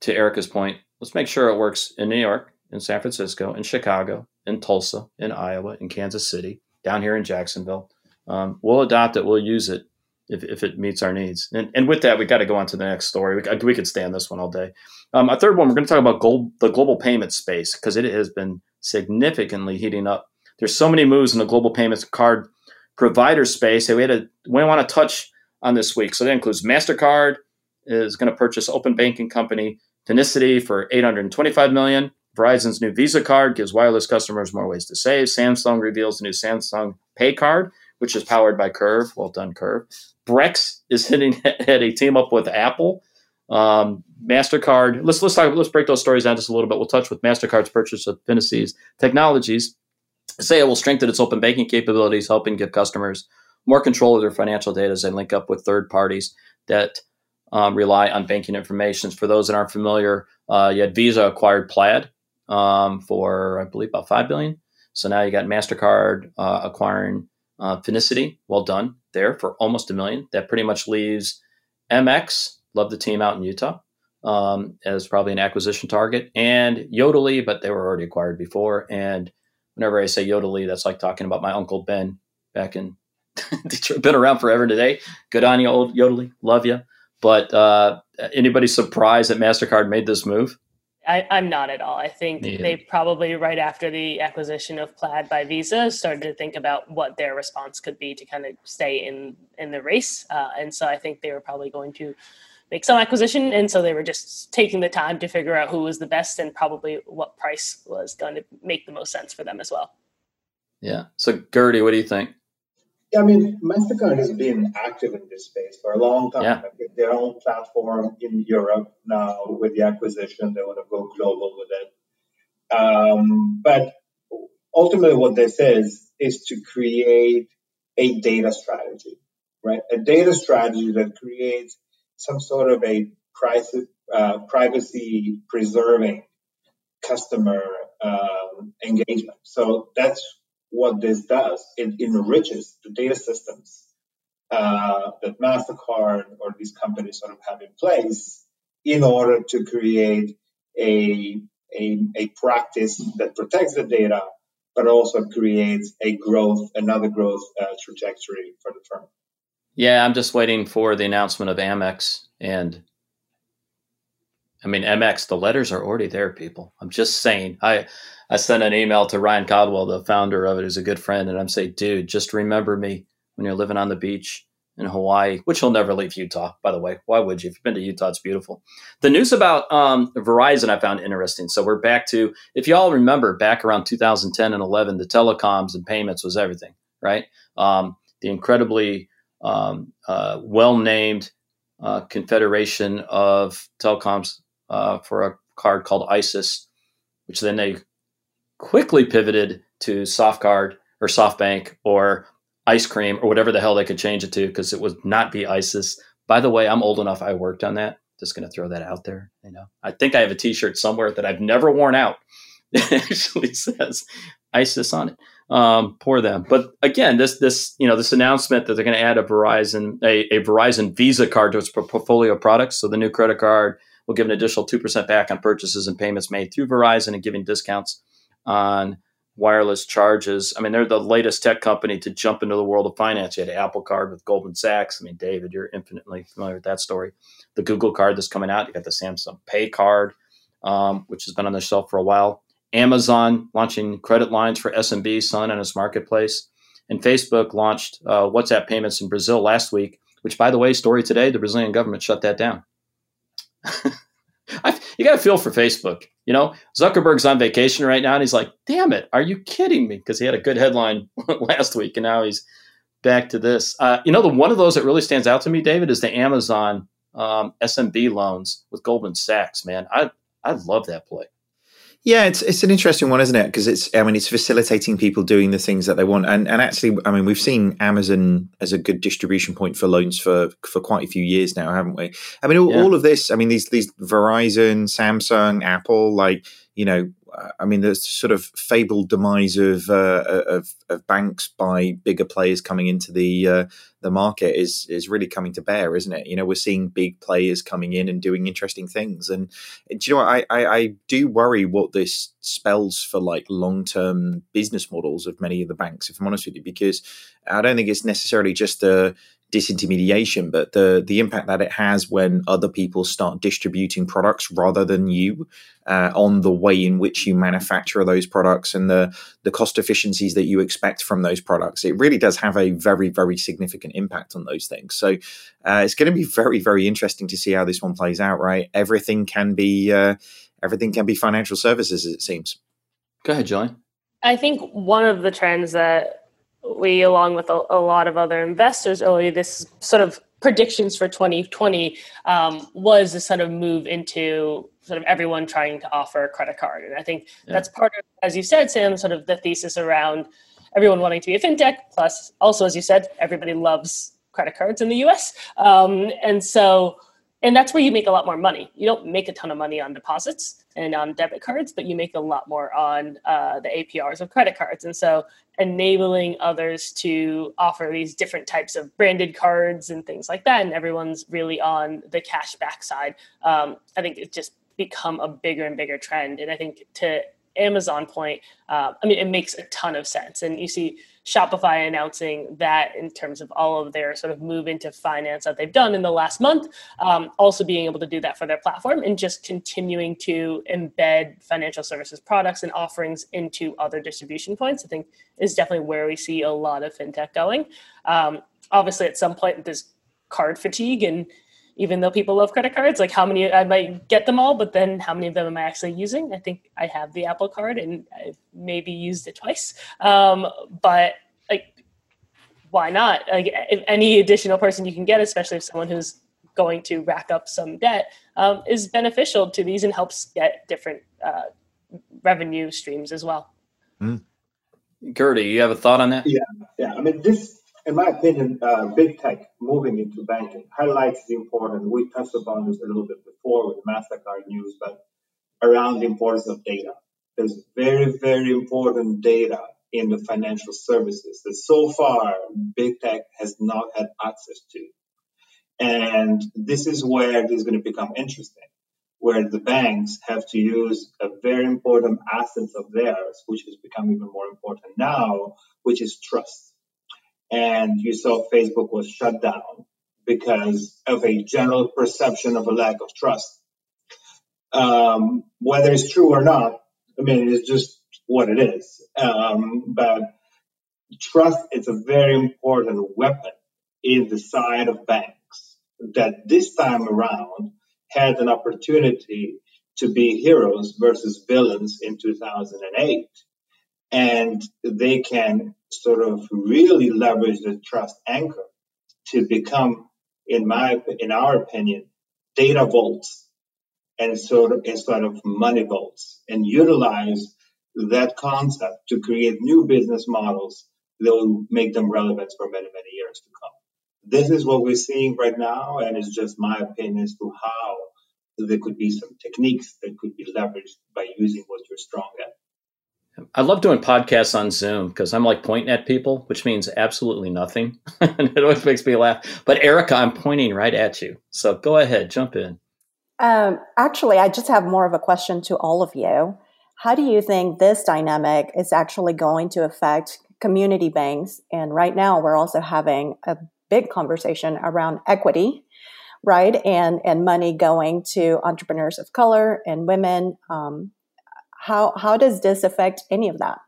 to Erica's point, let's make sure it works in New York, in San Francisco, in Chicago, in Tulsa, in Iowa, in Kansas City, down here in Jacksonville. Um, we'll adopt it. We'll use it if, if it meets our needs. And, and with that, we got to go on to the next story. We, we could stay on this one all day. Um, a third one, we're going to talk about gold, the global payment space because it has been significantly heating up there's so many moves in the global payments card provider space that we had to we want to touch on this week. So that includes Mastercard is going to purchase open banking company Finicity for 825 million. Verizon's new Visa card gives wireless customers more ways to save. Samsung reveals the new Samsung Pay card, which is powered by Curve. Well done, Curve. Brex is hitting at a team up with Apple. Um, Mastercard. Let's let's talk. Let's break those stories down just a little bit. We'll touch with Mastercard's purchase of Finicity's technologies say it will strengthen its open banking capabilities, helping give customers more control of their financial data as they link up with third parties that um, rely on banking information. For those that aren't familiar, uh, you had Visa acquired Plaid um, for I believe about five billion. So now you got Mastercard uh, acquiring uh, Finicity. Well done there for almost a million. That pretty much leaves MX. Love the team out in Utah. Um, as probably an acquisition target, and Yodlee, but they were already acquired before, and whenever I say Yodlee, that's like talking about my uncle Ben back in. Been around forever today. Good on you, old Yodlee. Love you. But uh, anybody surprised that Mastercard made this move? I, am not at all. I think they probably right after the acquisition of Plaid by Visa started to think about what their response could be to kind of stay in in the race, uh, and so I think they were probably going to make some acquisition. And so they were just taking the time to figure out who was the best and probably what price was going to make the most sense for them as well. Yeah. So, Gertie, what do you think? Yeah, I mean, MasterCard has been active in this space for a long time. Yeah. Their own platform in Europe now with the acquisition, they want to go global with it. Um, but ultimately, what this is, is to create a data strategy, right? A data strategy that creates some sort of a price, uh, privacy preserving customer um, engagement. So that's what this does. It enriches the data systems uh, that MasterCard or these companies sort of have in place in order to create a, a, a practice that protects the data, but also creates a growth, another growth uh, trajectory for the firm. Yeah, I'm just waiting for the announcement of Amex. And I mean, MX, the letters are already there, people. I'm just saying. I, I sent an email to Ryan Caldwell, the founder of it, who's a good friend. And I'm saying, dude, just remember me when you're living on the beach in Hawaii, which he'll never leave Utah, by the way. Why would you? If you've been to Utah, it's beautiful. The news about um, Verizon I found interesting. So we're back to, if y'all remember, back around 2010 and 11, the telecoms and payments was everything, right? Um, the incredibly um, uh, well named uh, Confederation of Telecoms uh, for a card called ISIS, which then they quickly pivoted to SoftCard or SoftBank or Ice Cream or whatever the hell they could change it to because it would not be ISIS. By the way, I'm old enough. I worked on that. Just going to throw that out there. You know, I think I have a T-shirt somewhere that I've never worn out. It actually says ISIS on it um, poor them. But again, this this you know this announcement that they're going to add a Verizon a, a, Verizon Visa card to its portfolio of products. So the new credit card will give an additional two percent back on purchases and payments made through Verizon and giving discounts on wireless charges. I mean, they're the latest tech company to jump into the world of finance. You had Apple Card with Goldman Sachs. I mean, David, you're infinitely familiar with that story. The Google Card that's coming out. You got the Samsung Pay Card, um, which has been on the shelf for a while. Amazon launching credit lines for SMB, Sun, and its marketplace. And Facebook launched uh, WhatsApp payments in Brazil last week, which, by the way, story today, the Brazilian government shut that down. You got to feel for Facebook. You know, Zuckerberg's on vacation right now, and he's like, "Damn it, are you kidding me?" Because he had a good headline last week, and now he's back to this. Uh, you know, the one of those that really stands out to me, David, is the Amazon um, SMB loans with Goldman Sachs. Man, I I love that play. Yeah, it's it's an interesting one, isn't it? Because it's I mean it's facilitating people doing the things that they want, and and actually I mean we've seen Amazon as a good distribution point for loans for for quite a few years now, haven't we? I mean all, yeah. all of this, I mean these these Verizon, Samsung, Apple, like you know I mean, the sort of fabled demise of, uh, of, of banks by bigger players coming into the uh, the market is is really coming to bear, isn't it? You know, we're seeing big players coming in and doing interesting things, and, do you know? I, I, I do worry what this spells for like long term business models of many of the banks. If I'm honest with you, because I don't think it's necessarily just the disintermediation, but the the impact that it has when other people start distributing products rather than you uh, on the way in which you manufacture those products and the the cost efficiencies that you expect from those products. It really does have a very very significant impact on those things. So uh, it's going to be very very interesting to see how this one plays out. Right, everything can be uh, everything can be financial services, it seems. Go ahead, John. I think one of the trends that we, along with a, a, lot of other investors earlier, this sort of predictions for 2020 um, was this sort of move into sort of everyone trying to offer a credit card. And I think yeah. that's part of, as you said, Sam, sort of the thesis around everyone wanting to be a fintech. Plus, also, as you said, everybody loves credit cards in the US. Um, and so, and that's where you make a lot more money. You don't make a ton of money on deposits and on debit cards, but you make a lot more on uh, the APRs of credit cards. And so, enabling others to offer these different types of branded cards and things like that, and everyone's really on the cash back side. Um, I think it's just become a bigger and bigger trend. And I think to Amazon point, uh, I mean, it makes a ton of sense. And you see Shopify announcing that in terms of all of their sort of move into finance that they've done in the last month, um, also being able to do that for their platform and just continuing to embed financial services products and offerings into other distribution points, I think is definitely where we see a lot of fintech going. Um, obviously, at some point, there's card fatigue and even though people love credit cards, like how many I might get them all, but then how many of them am I actually using? I think I have the Apple card and I've maybe used it twice. Um, but like, why not? Like, if any additional person you can get, especially if someone who's going to rack up some debt, um, is beneficial to these and helps get different uh, revenue streams as well. Mm. Gertie, you have a thought on that? Yeah, yeah. I mean, this in my opinion, uh, big tech moving into banking highlights the importance. We touched upon this a little bit before with MasterCard news, but around the importance of data. There's very, very important data in the financial services that so far big tech has not had access to. And this is where this is going to become interesting, where the banks have to use a very important asset of theirs, which has become even more important now, which is trust and you saw Facebook was shut down because of a general perception of a lack of trust. Um, whether it's true or not, I mean, it's just what it is. Um, but trust is a very important weapon in the side of banks that this time around had an opportunity to be heroes versus villains in 2008 and they can sort of really leverage the trust anchor to become, in my in our opinion, data vaults and sort of instead of money vaults, and utilize that concept to create new business models that will make them relevant for many many years to come. This is what we're seeing right now, and it's just my opinion as to how there could be some techniques that could be leveraged by using what you're strong at. I love doing podcasts on Zoom because I'm like pointing at people, which means absolutely nothing. and it always makes me laugh. But Erica, I'm pointing right at you. So go ahead, jump in. Um, actually, I just have more of a question to all of you. How do you think this dynamic is actually going to affect community banks? And right now, we're also having a big conversation around equity, right? And and money going to entrepreneurs of color and women. Um, how how does this affect any of that?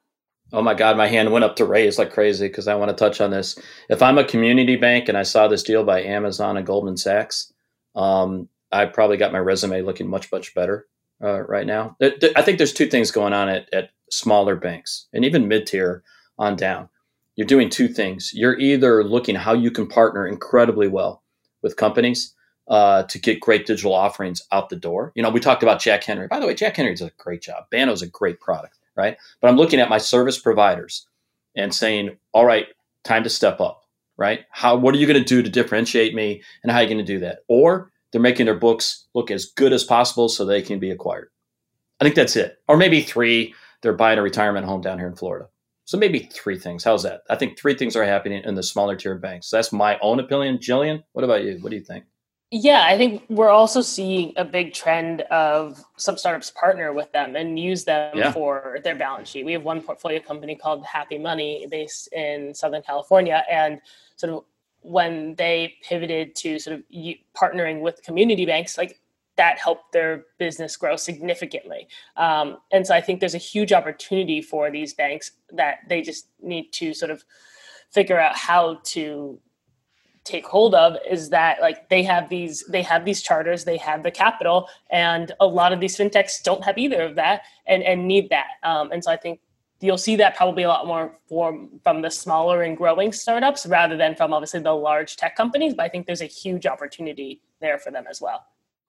Oh my God, my hand went up to raise like crazy because I want to touch on this. If I'm a community bank and I saw this deal by Amazon and Goldman Sachs, um, I probably got my resume looking much, much better uh, right now. I think there's two things going on at, at smaller banks and even mid tier on down. You're doing two things. You're either looking how you can partner incredibly well with companies uh, to get great digital offerings out the door. You know, we talked about Jack Henry. By the way, Jack Henry does a great job. Banno's a great product right? But I'm looking at my service providers and saying, all right, time to step up, right? How what are you going to do to differentiate me and how are you going to do that? Or they're making their books look as good as possible so they can be acquired. I think that's it. Or maybe three, they're buying a retirement home down here in Florida. So maybe three things. How's that? I think three things are happening in the smaller tier banks. That's my own opinion. Jillian, what about you? What do you think? Yeah, I think we're also seeing a big trend of some startups partner with them and use them yeah. for their balance sheet. We have one portfolio company called Happy Money based in Southern California. And sort of when they pivoted to sort of partnering with community banks, like that helped their business grow significantly. Um, and so I think there's a huge opportunity for these banks that they just need to sort of figure out how to take hold of is that like they have these they have these charters they have the capital and a lot of these fintechs don't have either of that and and need that. Um, and so i think you'll see that probably a lot more from from the smaller and growing startups rather than from obviously the large tech companies but i think there's a huge opportunity there for them as well.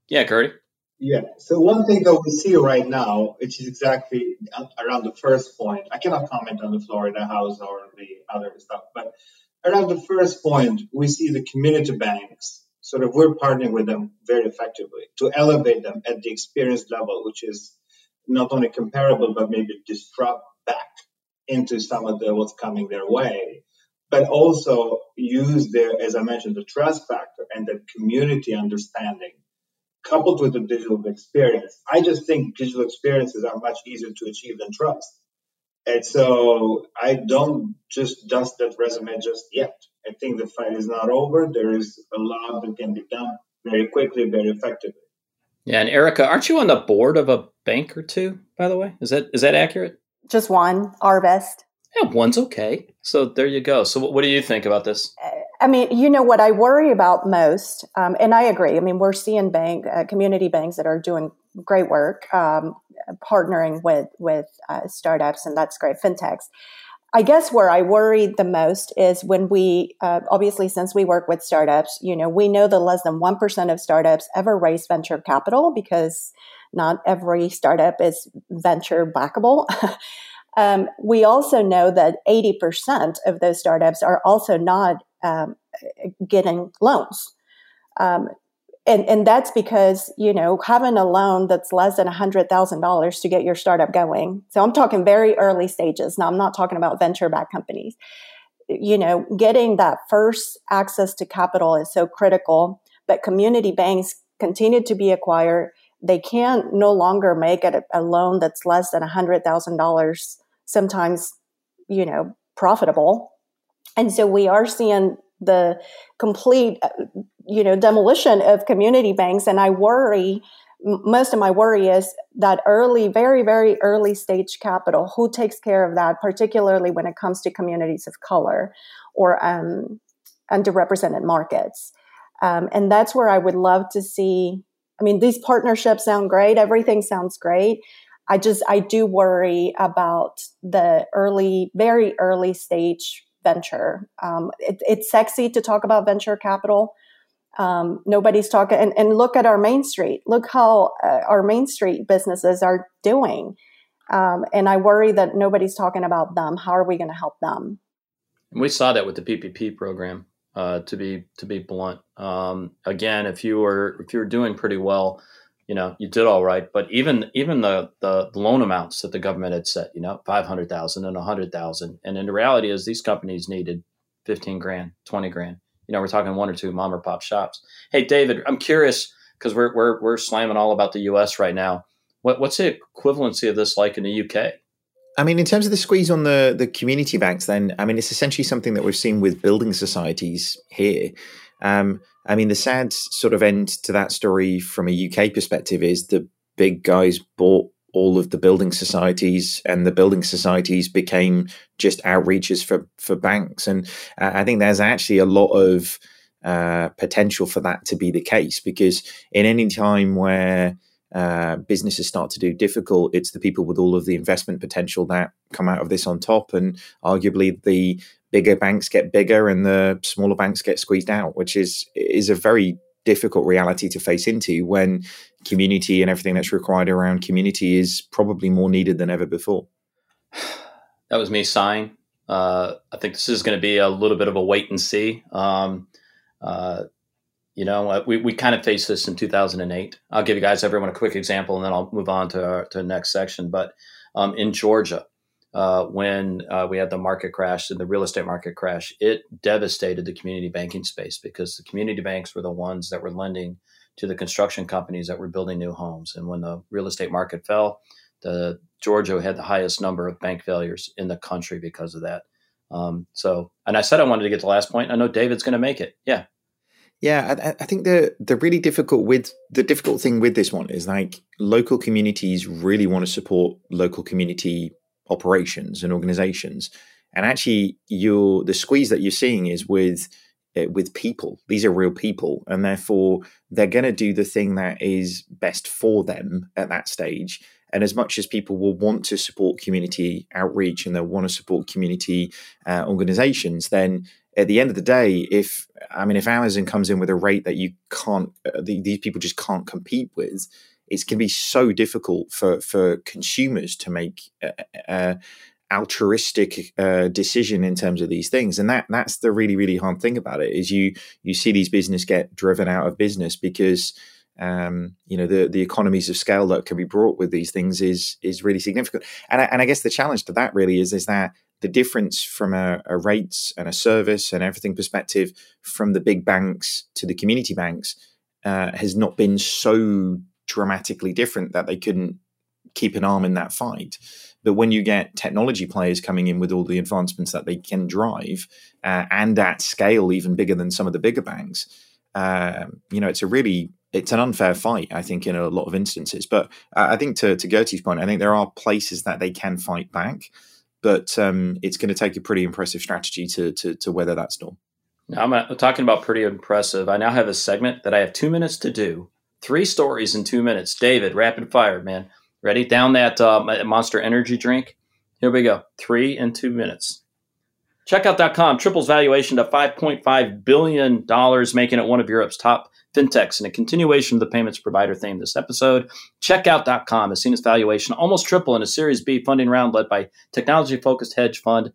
Yeah Gertie. yeah. So one thing that we see right now which is exactly around the first point i cannot comment on the florida house or the other stuff but around the first point, we see the community banks sort of we're partnering with them very effectively to elevate them at the experience level, which is not only comparable but maybe disrupt back into some of the what's coming their way, but also use their, as I mentioned, the trust factor and the community understanding coupled with the digital experience. I just think digital experiences are much easier to achieve than trust. And so I don't just dust that resume just yet. I think the fight is not over. There is a lot that can be done very quickly, very effectively. Yeah, and Erica, aren't you on the board of a bank or two? By the way, is that is that accurate? Just one, Arvest. Yeah, one's okay. So there you go. So what do you think about this? Uh, I mean, you know what I worry about most, um, and I agree. I mean, we're seeing bank uh, community banks that are doing great work, um, partnering with with uh, startups, and that's great fintechs. I guess where I worry the most is when we, uh, obviously, since we work with startups, you know, we know that less than 1% of startups ever raise venture capital because not every startup is venture backable. um, we also know that 80% of those startups are also not um, getting loans. Um, and, and that's because you know having a loan that's less than $100000 to get your startup going. So i'm talking very early stages. Now i'm not talking about venture backed companies. You know getting that first access to capital is so critical but community banks continue to be acquired. They can no longer make a, a loan that's less than $100000 sometimes you know profitable. And so we are seeing the complete uh, you know demolition of community banks and i worry most of my worry is that early very very early stage capital who takes care of that particularly when it comes to communities of color or um, underrepresented markets um, and that's where i would love to see i mean these partnerships sound great everything sounds great i just i do worry about the early very early stage venture. Um, it, it's sexy to talk about venture capital. Um, nobody's talking, and, and, look at our Main Street. Look how uh, our Main Street businesses are doing. Um, and I worry that nobody's talking about them. How are we going to help them? And we saw that with the PPP program. Uh, to be to be blunt, um, again, if you were if you were doing pretty well, you know, you did all right. But even even the the loan amounts that the government had set, you know, five hundred thousand and a hundred thousand, and in the reality is these companies needed fifteen grand, twenty grand. You know, we're talking one or two mom or pop shops. Hey, David, I'm curious because we're we're we're slamming all about the U.S. right now. What, what's the equivalency of this like in the UK? I mean, in terms of the squeeze on the the community banks, then I mean, it's essentially something that we've seen with building societies here. Um, I mean, the sad sort of end to that story from a UK perspective is the big guys bought all of the building societies, and the building societies became just outreaches for for banks. And I think there's actually a lot of uh, potential for that to be the case because in any time where uh, businesses start to do difficult, it's the people with all of the investment potential that come out of this on top. And arguably, the bigger banks get bigger and the smaller banks get squeezed out, which is is a very difficult reality to face into when community and everything that's required around community is probably more needed than ever before. That was me sighing. Uh, I think this is going to be a little bit of a wait and see. Um, uh, you know, uh, we, we kind of faced this in 2008. I'll give you guys everyone a quick example, and then I'll move on to our, to the next section. But um, in Georgia, uh, when uh, we had the market crash and the real estate market crash, it devastated the community banking space because the community banks were the ones that were lending to the construction companies that were building new homes. And when the real estate market fell, the Georgia had the highest number of bank failures in the country because of that. Um, so, and I said I wanted to get to the last point. I know David's going to make it. Yeah, yeah, I, I, think the the really difficult with the difficult thing with this one is like local communities really want to support local community operations and organizations, and actually, you the squeeze that you're seeing is with uh, with people. These are real people, and therefore they're going to do the thing that is best for them at that stage. And as much as people will want to support community outreach and they'll want to support community uh, organizations, then at the end of the day, if I mean, if Amazon comes in with a rate that you can't, uh, the, these people just can't compete with, going to be so difficult for for consumers to make a altruistic uh, decision in terms of these things, and that that's the really really hard thing about it is you you see these business get driven out of business because. Um, you know the the economies of scale that can be brought with these things is is really significant, and I, and I guess the challenge to that really is is that the difference from a, a, rates and a service and everything perspective from the big banks to the community banks uh, has not been so dramatically different that they couldn't keep an arm in that fight. But when you get technology players coming in with all the advancements that they can drive uh, and at scale even bigger than some of the bigger banks, uh, you know, it's a really it's an unfair fight, I think, in a lot of instances. But I think to, to Gertie's point, I think there are places that they can fight back but um, it's going to take a pretty impressive strategy to, to, to weather that storm. Now, I'm uh, talking about pretty impressive. I now have a segment that I have two minutes to do. Three stories in two minutes. David, rapid fire, man. Ready? Down that uh, monster energy drink. Here we go. Three in two minutes. Checkout.com triples valuation to $5.5 billion, making it one of Europe's top fintechs and a continuation of the payments provider theme this episode. Checkout.com has seen its valuation almost triple in a Series B funding round led by technology focused hedge fund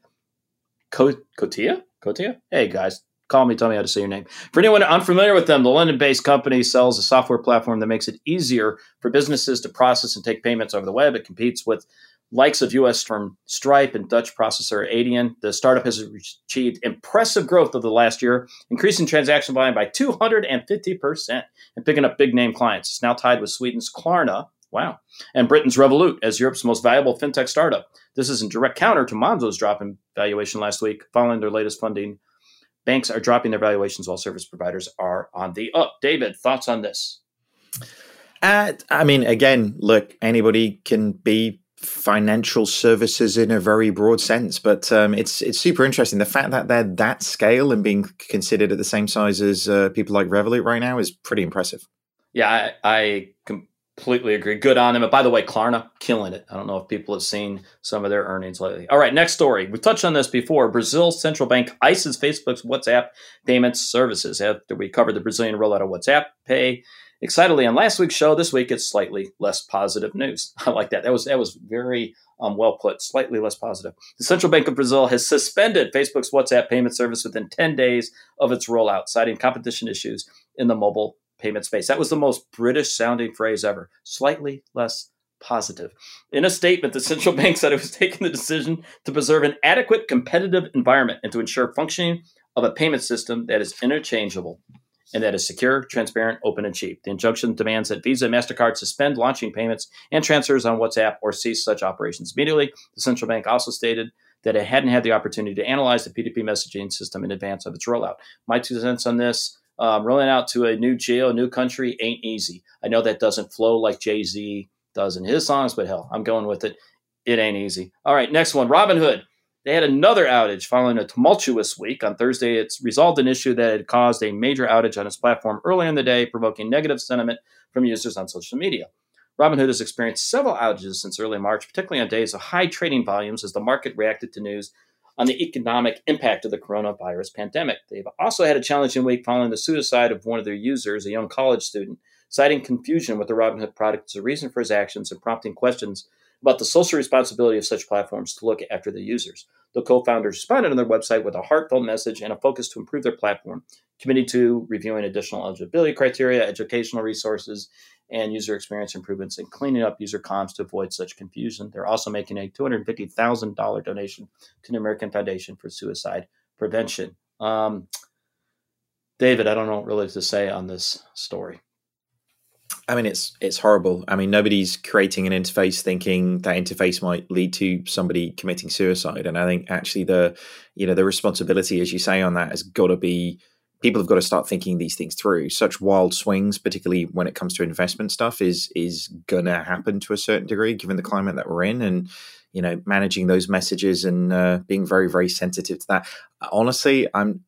Cotia? Cotia? Hey guys, call me, tell me how to say your name. For anyone unfamiliar with them, the London based company sells a software platform that makes it easier for businesses to process and take payments over the web. It competes with likes of US firm Stripe and Dutch processor Adyen, the startup has achieved impressive growth over the last year, increasing transaction volume by 250% and picking up big name clients. It's now tied with Sweden's Klarna, wow, and Britain's Revolut as Europe's most valuable fintech startup. This is in direct counter to Monzo's drop in valuation last week following their latest funding. Banks are dropping their valuations while service providers are on the up. David, thoughts on this? Uh, I mean, again, look, anybody can be financial services in a very broad sense. But um, it's it's super interesting. The fact that they're that scale and being considered at the same size as uh, people like Revolut right now is pretty impressive. Yeah, I, I, completely agree. Good on them. And by the way, Klarna killing it. I don't know if people have seen some of their earnings lately. All right, next story. We've touched on this before. Brazil's central bank ices Facebook's WhatsApp payments services. After we covered the Brazilian rollout of WhatsApp Pay excitedly on last week's show. This week it's slightly less positive news. I like that. That was that was very um, well put. Slightly less positive. The Central Bank of Brazil has suspended Facebook's WhatsApp payment service within 10 days of its rollout, citing competition issues in the mobile payment space. That was the most British sounding phrase ever. Slightly less positive. In a statement, the central bank said it was taking the decision to preserve an adequate competitive environment and to ensure functioning of a payment system that is interchangeable and that is secure, transparent, open, and cheap. The injunction demands that Visa and MasterCard suspend launching payments and transfers on WhatsApp or cease such operations immediately. The central bank also stated that it hadn't had the opportunity to analyze the P2P messaging system in advance of its rollout. My two cents on this um, rolling out to a new geo, a new country ain't easy. I know that doesn't flow like Jay Z does in his songs, but hell, I'm going with it. It ain't easy. All right, next one Robinhood. They had another outage following a tumultuous week. On Thursday, it's resolved an issue that had caused a major outage on its platform early in the day, provoking negative sentiment from users on social media. Robinhood has experienced several outages since early March, particularly on days of high trading volumes as the market reacted to news on the economic impact of the coronavirus pandemic. They've also had a challenging week following the suicide of one of their users, a young college student, citing confusion with the Robinhood product as a reason for his actions and prompting questions about the social responsibility of such platforms to look after the users. The co founders responded on their website with a heartfelt message and a focus to improve their platform, committing to reviewing additional eligibility criteria, educational resources, and user experience improvements, and cleaning up user comms to avoid such confusion. They're also making a $250,000 donation to the American Foundation for Suicide Prevention. Um, David, I don't know what really to say on this story. I mean, it's it's horrible. I mean, nobody's creating an interface thinking that interface might lead to somebody committing suicide. And I think actually the you know the responsibility, as you say, on that has got to be people have got to start thinking these things through. Such wild swings, particularly when it comes to investment stuff, is is gonna happen to a certain degree, given the climate that we're in, and you know managing those messages and uh, being very very sensitive to that. Honestly, I'm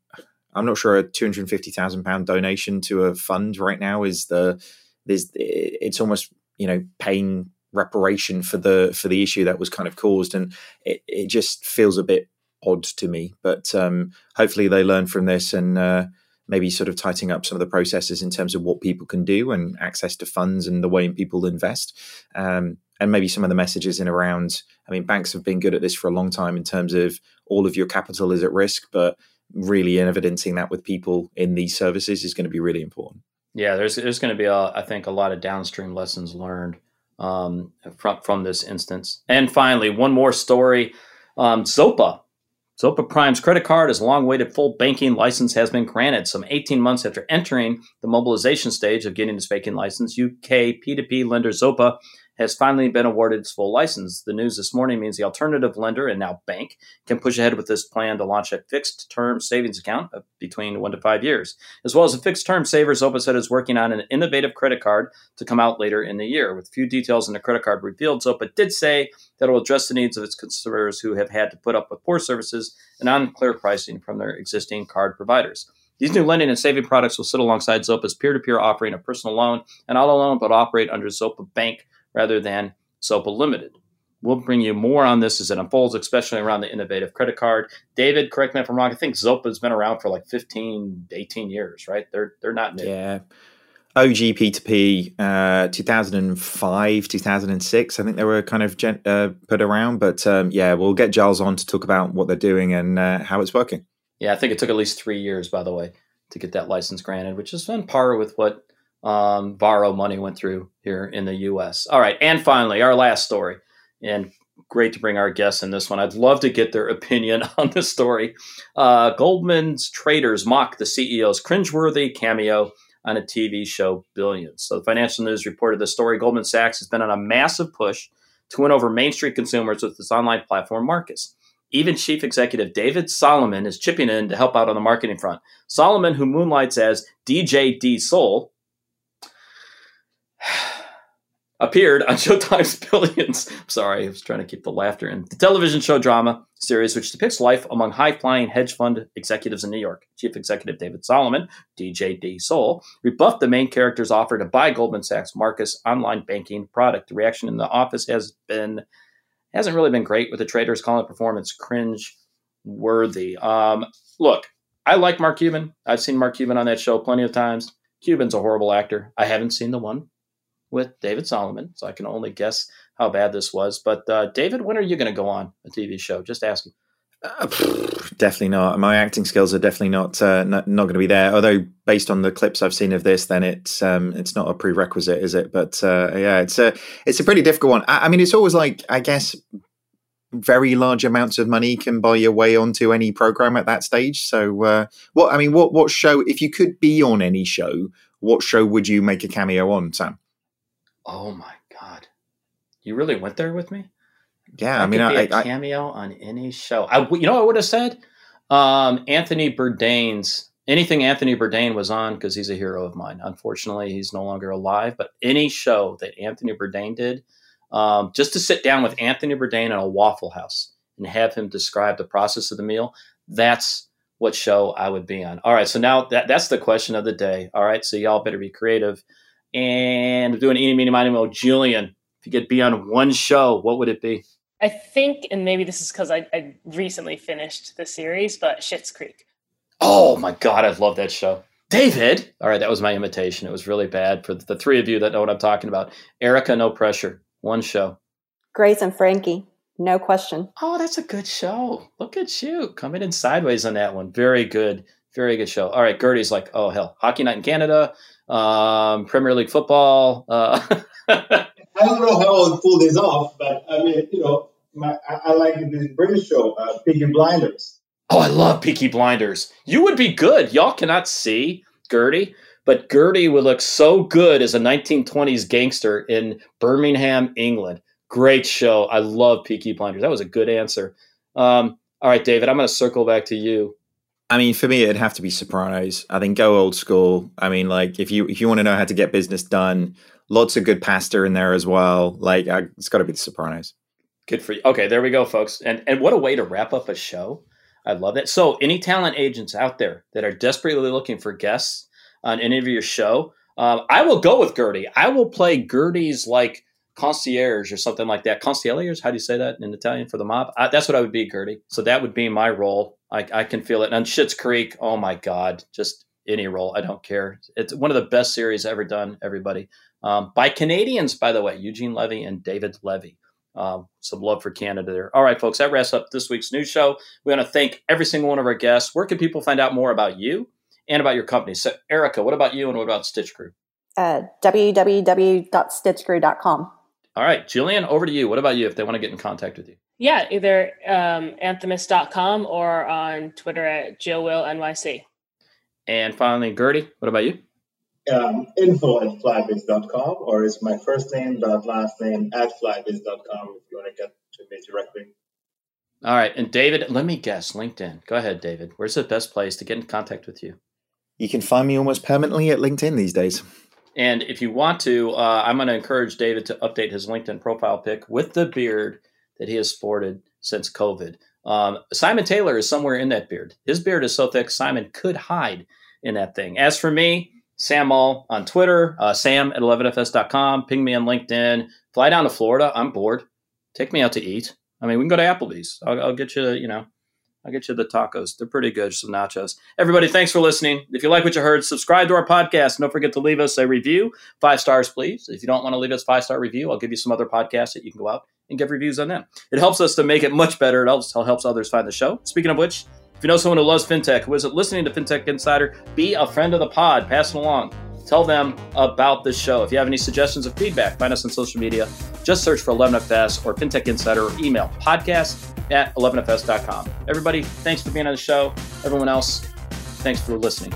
I'm not sure a two hundred fifty thousand pound donation to a fund right now is the there's it's almost you know paying reparation for the for the issue that was kind of caused and it, it just feels a bit odd to me but um hopefully they learn from this and uh maybe sort of tightening up some of the processes in terms of what people can do and access to funds and the way people invest um and maybe some of the messages in around i mean banks have been good at this for a long time in terms of all of your capital is at risk but really evidencing that with people in these services is going to be really important yeah, there's there's going to be a, I think a lot of downstream lessons learned um, from from this instance. And finally, one more story: um, Zopa. Zopa Prime's credit card, as long-awaited full banking license, has been granted. Some 18 months after entering the mobilization stage of getting its banking license, UK P2P lender Zopa has finally been awarded its full license. The news this morning means the alternative lender and now bank can push ahead with this plan to launch a fixed term savings account of between one to five years. As well as a fixed term savers, said is working on an innovative credit card to come out later in the year. With few details in the credit card revealed, Zopa did say that it will address the needs of its consumers who have had to put up with poor services and unclear pricing from their existing card providers. These new lending and saving products will sit alongside Zopa's peer to peer offering of personal loan and auto loan, but operate under Zopa Bank rather than Zopa Limited. We'll bring you more on this as it unfolds, especially around the innovative credit card. David, correct me if I'm wrong. I think Zopa's been around for like 15, 18 years, right? They're they're not new. Yeah. OG P2P, uh, 2005, 2006. I think they were kind of gen- uh, put around. But um, yeah, we'll get Giles on to talk about what they're doing and uh, how it's working. Yeah, I think it took at least three years, by the way, to get that license granted, which is on par with what um, Varo money went through here in the U.S. All right, and finally, our last story, and great to bring our guests in this one. I'd love to get their opinion on this story. Uh, Goldman's traders mock the CEO's cringeworthy cameo on a TV show Billions. So the Financial News reported the story. Goldman Sachs has been on a massive push to win over Main Street consumers with its online platform Marcus. Even chief executive David Solomon is chipping in to help out on the marketing front. Solomon, who moonlights as DJ D-Sol, appeared on Showtime's Billions. Sorry, I was trying to keep the laughter in. The television show drama series, which depicts life among high flying hedge fund executives in New York. Chief Executive David Solomon, DJ D-Sol, rebuffed the main character's offer to buy Goldman Sachs Marcus online banking product. The reaction in the office has been hasn't really been great, with the traders calling the performance cringe worthy. Um, look, I like Mark Cuban. I've seen Mark Cuban on that show plenty of times. Cuban's a horrible actor. I haven't seen the one with David Solomon, so I can only guess how bad this was. But uh, David, when are you going to go on a TV show? Just asking. Uh, definitely not. My acting skills are definitely not uh, not, not going to be there. Although, based on the clips I've seen of this, then it's um, it's not a prerequisite, is it? But uh, yeah, it's a it's a pretty difficult one. I, I mean, it's always like I guess very large amounts of money can buy your way onto any program at that stage. So, uh, what I mean, what what show? If you could be on any show, what show would you make a cameo on, Sam? Oh my god, you really went there with me? Yeah, I, mean I mean, I, a cameo on any show. I, you know, what I would have said um, Anthony Bourdain's anything Anthony Bourdain was on because he's a hero of mine. Unfortunately, he's no longer alive. But any show that Anthony Bourdain did, um, just to sit down with Anthony Bourdain in a Waffle House and have him describe the process of the meal, that's what show I would be on. All right, so now that that's the question of the day. All right, so y'all better be creative. And doing any meeny miny mo, Jillian, if you could be on one show, what would it be? I think, and maybe this is because I, I recently finished the series, but Schitt's Creek. Oh my god, I love that show. David. All right, that was my imitation. It was really bad for the three of you that know what I'm talking about. Erica, no pressure. One show. Grace and Frankie. No question. Oh, that's a good show. Look at you coming in sideways on that one. Very good. Very good show. All right, Gertie's like, oh hell, Hockey Night in Canada, um, Premier League football. Uh, I don't know how I'll pull this off, but I mean, you know, my, I, I, like this British show, uh, Peaky Blinders. Oh, I love Peaky Blinders. You would be good. Y'all cannot see Gertie, but Gertie would look so good as a 1920s gangster in Birmingham, England. Great show. I love Peaky Blinders. That was a good answer. Um, all right, David, I'm going to circle back to you. I mean, for me, it'd have to be Sopranos. I think go old school. I mean, like if you if you want to know how to get business done, lots of good pasta in there as well. Like I, it's got to be the Sopranos. Good for you. Okay, there we go, folks. And and what a way to wrap up a show. I love it. So, any talent agents out there that are desperately looking for guests on any of your show, um, I will go with Gertie. I will play Gertie's like concierge or something like that. Concierge, how do you say that in Italian for the mob? I, that's what I would be, Gertie. So that would be my role. I, I can feel it. And on Schitt's Creek, oh my God, just any role. I don't care. It's one of the best series ever done, everybody. Um, by Canadians, by the way, Eugene Levy and David Levy. Um, some love for Canada there. All right, folks, that wraps up this week's news show. We want to thank every single one of our guests. Where can people find out more about you and about your company? So, Erica, what about you and what about Stitch Crew? Uh, www.stitchcrew.com. All right, Jillian, over to you. What about you if they want to get in contact with you? Yeah, either um, anthemis.com or on Twitter at JillWillNYC. And finally, Gertie, what about you? um, info at flybiz.com or it's my first name dot last name at flybiz.com if you want to get to me directly. All right. And David, let me guess LinkedIn. Go ahead, David. Where's the best place to get in contact with you? You can find me almost permanently at LinkedIn these days. And if you want to, uh, I'm going to encourage David to update his LinkedIn profile pic with the beard that he has sported since COVID. Um, Simon Taylor is somewhere in that beard. His beard is so thick, Simon could hide in that thing. As for me, Sam Maule on Twitter, uh, sam at 11fs.com. Ping me on LinkedIn. Fly down to Florida. I'm bored. Take me out to eat. I mean, we can go to Applebee's. I'll, I'll get you, you know, I'll get you the tacos. They're pretty good. Some nachos. Everybody, thanks for listening. If you like what you heard, subscribe to our podcast. don't forget to leave us a review. Five stars, please. If you don't want to leave us five star review, I'll give you some other podcasts that you can go out and give reviews on them. It helps us to make it much better. It helps, helps others find the show. Speaking of which, if you know someone who loves fintech, who isn't listening to FinTech Insider, be a friend of the pod. Pass it along. Tell them about this show. If you have any suggestions or feedback, find us on social media. Just search for 11FS or FinTech Insider or email podcast at 11FS.com. Everybody, thanks for being on the show. Everyone else, thanks for listening.